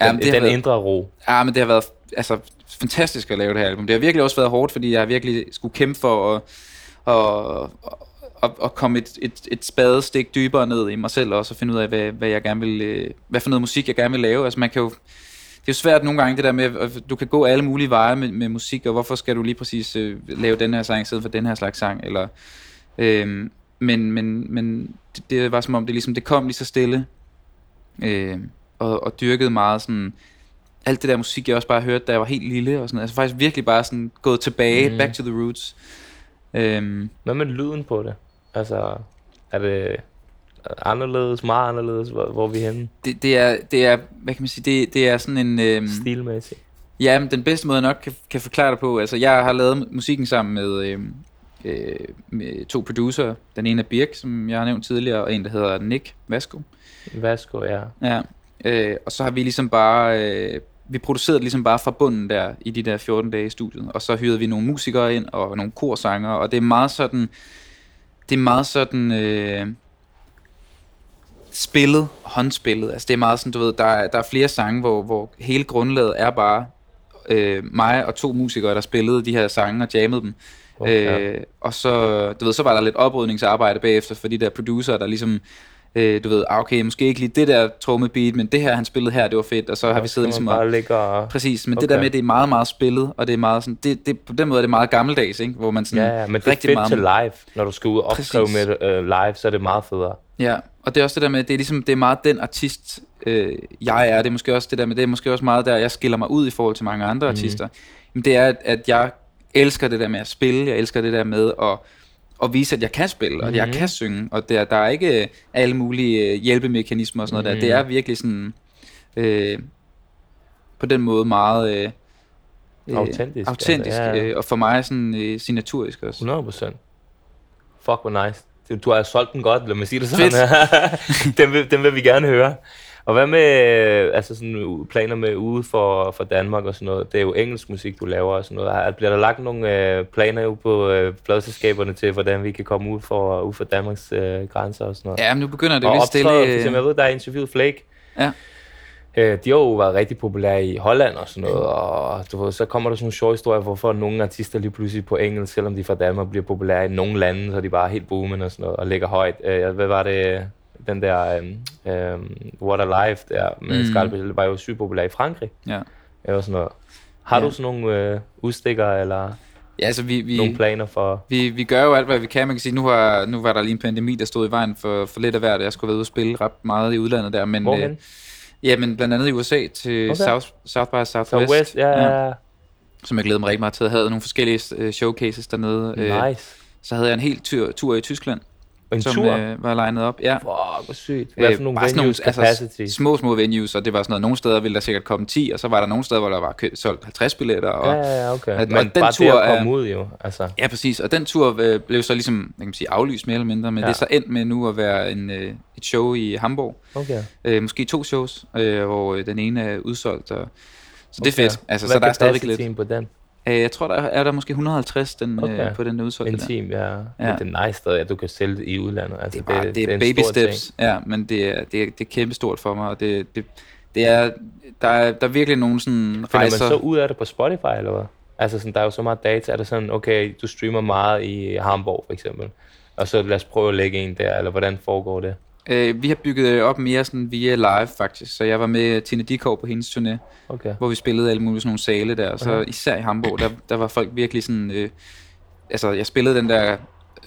Ja, Den, det den været- indre ro. Ja, men det har været altså, fantastisk at lave det her album. Det har virkelig også været hårdt, fordi jeg har virkelig skulle kæmpe for at, at, at, at komme et, et, et spadestik dybere ned i mig selv også, og finde ud af, hvad, hvad jeg gerne vil, øh, hvad for noget musik jeg gerne vil lave. Altså man kan jo, det er jo svært nogle gange det der med, at du kan gå alle mulige veje med, med musik, og hvorfor skal du lige præcis øh, lave den her sang i stedet for den her slags sang, eller, øh, men, men, men det, det var som om, det ligesom, det kom lige så stille, øh, og, og dyrkede meget sådan, alt det der musik, jeg også bare hørte, da jeg var helt lille, og sådan. Altså faktisk virkelig bare sådan gået tilbage, mm. back to the roots. Øhm, Hvad med lyden på det? Altså, er det anderledes, meget anderledes, hvor, hvor er vi henne det, det, er, det er, hvad kan man sige, det, det er sådan en... Øhm, stilmæssigt? ja, men den bedste måde, jeg nok kan, kan forklare det på, altså jeg har lavet musikken sammen med, øhm, øh, med to producer. Den ene er Birk, som jeg har nævnt tidligere, og en, der hedder Nick Vasco. Vasco, ja. Ja, øh, og så har vi ligesom bare, øh, vi producerede det ligesom bare fra bunden der, i de der 14 dage i studiet, og så hyrede vi nogle musikere ind, og nogle korsanger, og det er meget sådan, det er meget sådan, øh, spillet, håndspillet, altså det er meget sådan, du ved, der er, der er flere sange, hvor, hvor hele grundlaget er bare øh, mig og to musikere, der spillede de her sange og jammede dem. Okay. Øh, og så, du ved, så var der lidt oprydningsarbejde bagefter for de der producer, der ligesom Øh, du ved, ah, okay, måske ikke lige det der trommebeat, men det her, han spillede her, det var fedt, og så har vi siddet ligesom og... bare ligger og... Præcis, men okay. det der med, det er meget, meget spillet, og det er meget sådan, det, det, på den måde er det meget gammeldags, ikke? Hvor man sådan Ja, ja, men det er fedt meget, til live. Når du skal ud og Præcis. med det uh, live, så er det meget federe. Ja, og det er også det der med, det er ligesom, det er meget den artist, øh, jeg er. Det er måske også det der med, det er måske også meget der, jeg skiller mig ud i forhold til mange andre mm. artister. Jamen, det er, at jeg elsker det der med at spille, jeg elsker det der med at, at vise, at jeg kan spille, og at jeg kan synge, og der, der er ikke øh, alle mulige øh, hjælpemekanismer og sådan noget der. Det er virkelig sådan, øh, på den måde meget... Øh, øh, Autentisk, Autentisk, altså, ja, ja. og for mig sådan øh, signatorisk også. 100 procent. Fuck, hvor nice. Du, du har solgt den godt, lad mig sige det sådan. Den, vil, den vil vi gerne høre. Og hvad med altså sådan, planer med ude for, for Danmark og sådan noget? Det er jo engelsk musik, du laver og sådan noget. Bliver der lagt nogle øh, planer jo på øh, pladselskaberne til, hvordan vi kan komme ud for, ud for Danmarks øh, grænser og sådan noget? Ja, men nu begynder det og lidt stille. for øh, jeg ved, der er interviewet Flake. Ja. Øh, de har jo været rigtig populære i Holland og sådan noget, og du ved, så kommer der sådan nogle sjove historier, hvorfor nogle artister lige pludselig på engelsk, selvom de er fra Danmark bliver populære i nogle lande, så de bare helt booming og sådan noget, og ligger højt. Øh, hvad var det, den der um, um, What a Life der med Mm. det var jo sygt populær i Frankrig, Ja. eller sådan noget. Har Ja. du sådan nogle øh, udstikker eller Ja, altså vi, vi, nogle planer for... vi, vi gør jo alt, hvad vi kan. Man kan sige, nu var, nu var der lige en pandemi, der stod i vejen for, for lidt af hvert. Jeg skulle være ude og spille ret meget i udlandet der. Men, Hvorhen? øh, ja, men blandt andet i USA til Okay. okay. South, South by Southwest. Southwest, ja, ja, ja. Som jeg glæder mig rigtig meget til. Jeg havde nogle forskellige øh, showcases dernede. Øh, Nice. Så havde jeg en helt tur, tur i Tyskland, En som tur? Øh, var legnet op. Ja. Fuck, hvor sygt. Hvad for nogle sådan venues, capacity? altså, små, små venues, og det var sådan noget, nogle steder ville der sikkert komme 10, og så var der nogle steder, hvor der var kø- solgt 50 billetter. Og, Ja, ja, okay. og Men den bare tur det at er- komme ud jo, altså. Ja, præcis. Og den tur øh, blev så ligesom, hvad kan sige, aflyst mere eller mindre, men Ja. det er så endt med nu at være en, øh, et show i Hamburg. Okay. Øh, måske to shows, øh, hvor øh, den ene er udsolgt. Og, så det er Okay. fedt. Altså, Hvad så der er stadigvæk lidt. på den? Øh, jeg tror, der er, er der måske 150 den, okay. Okay. øh, på den udsolgte der. team, ja. ja. Det er nice stadig, at du kan sælge det i udlandet. Altså, Det er, bare, det, det er en baby stor ting. steps, ja, men det er, det, er, det er kæmpe stort for mig, og det, det, det er, der er, der er virkelig nogle sådan Finder man rejser. så ud af det på Spotify, eller hvad? Altså, sådan, der er jo så meget data. Er det sådan, okay, du streamer meget i Hamburg, for eksempel, og så lad os prøve at lægge en der, eller hvordan foregår det? Øh, vi har bygget det op mere sådan via live, faktisk. Så jeg var med Tina Dikov på hendes turné, Okay. hvor vi spillede alle mulige sådan nogle sale der. Og så Aha. især i Hamburg, der, der var folk virkelig sådan... Øh, altså, jeg spillede den der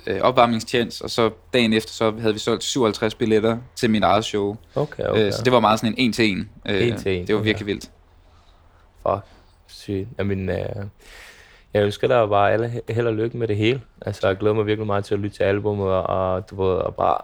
øh, opvarmningstjens, og så dagen efter, så havde vi solgt 57 billetter til mit eget show. Okay, Okay. okay. Øh, så det var meget sådan en en til en. Øh, En til en, Det var okay. virkelig vildt. Fuck, sygt. Jamen, øh, jeg ønsker dig bare alle he- held og lykke med det hele. Altså, jeg glæder mig virkelig meget til at lytte til albumet, og du ved, og bare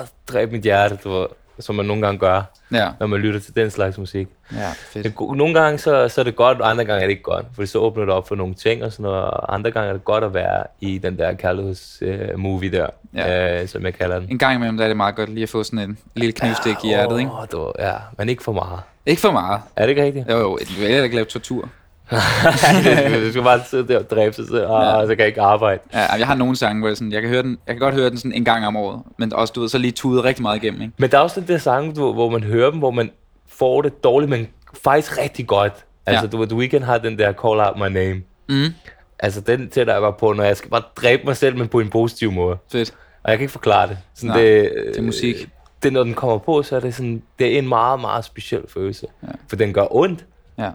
åh, dræbe mit hjerte, du ved, som man nogle gange gør, Ja, når man lytter til den slags musik. ja fedt. Det nogle gange så, så er det godt, og andre gange er det ikke godt, for så åbner det op for nogle ting og sådan og andre gange er det godt at være i den der kærlighedsmovie uh, movie der, Ja. øh, som jeg kalder den. En gang imellem der er det meget godt lige at få sådan en lille knivstik i hjertet, ikke? Åh, du, ved, ja, men ikke for meget. Ikke for meget. Er det ikke rigtigt? Jo, jo, du vil ikke lave tortur. du skal bare sidde der og dræbe sig selv, og Ja. så kan jeg ikke arbejde. Ja, jeg har nogle sange, hvor jeg, sådan, jeg, kan høre den, jeg kan godt høre den sådan en gang om året, men også, du ved, så lige tude rigtig meget igennem, ikke? Men der er også den der sang, du, hvor man hører dem, hvor man får det dårligt, men faktisk rigtig godt. Altså, Ja. du ved, The Weeknd har den der Call Out My Name. Mm, Altså, den sætter jeg bare på, når jeg skal bare dræbe mig selv, men på en positiv måde. fedt. Og jeg kan ikke forklare det. Sådan Nej, det, til musik. øh, Det, når den kommer på, så er det sådan, det er en meget, meget speciel følelse. Ja. For den gør ondt, Ja,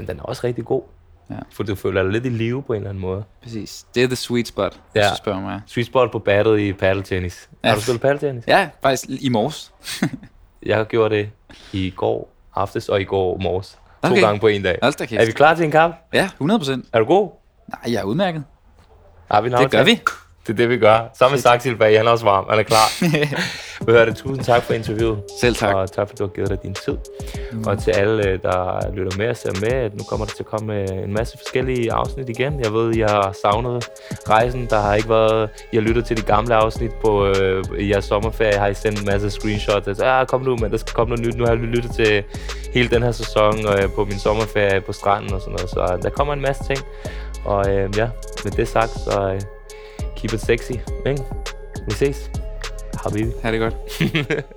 men den er også rigtig god. Ja. For du føler dig lidt i live på en eller anden måde. præcis. Det er the sweet spot, hvis Ja. du spørger mig. Sweet spot på battet i paddeltennis. Ja. Har du spillet paddeltennis? Ja, faktisk i morges. Jeg har gjort det i går aftes og i går morges. To Okay. gange på en dag. Hold da kæft. Er vi klar til en kamp? Ja, 100 procent. Er du god? Nej, jeg er udmærket. Har vi en Det gør vi. Det er det, vi gør. Sammen med Saxil bag, han er også varm. Han er klar. Vi hører det. Tusind tak for interviewet. Selv tak. Og tak, for du har givet dig din tid. Mm. Og til alle, øh, der lytter med og ser med, at nu kommer der til at komme øh, en masse forskellige afsnit igen. Jeg ved, jeg har savnet rejsen. Der har ikke været... Jeg har lyttet til de gamle afsnit på øh, i jeres sommerferie. Har I sendt en masse screenshots. Altså, ah, kom nu, men der skal komme noget nyt. Nu har jeg lyttet til hele den her sæson øh, på min sommerferie på stranden og sådan noget. Så der kommer en masse ting. Og øh, ja, med det sagt, så øh, keep it sexy. Ikke? Vi ses. Habibi. Ha' det godt.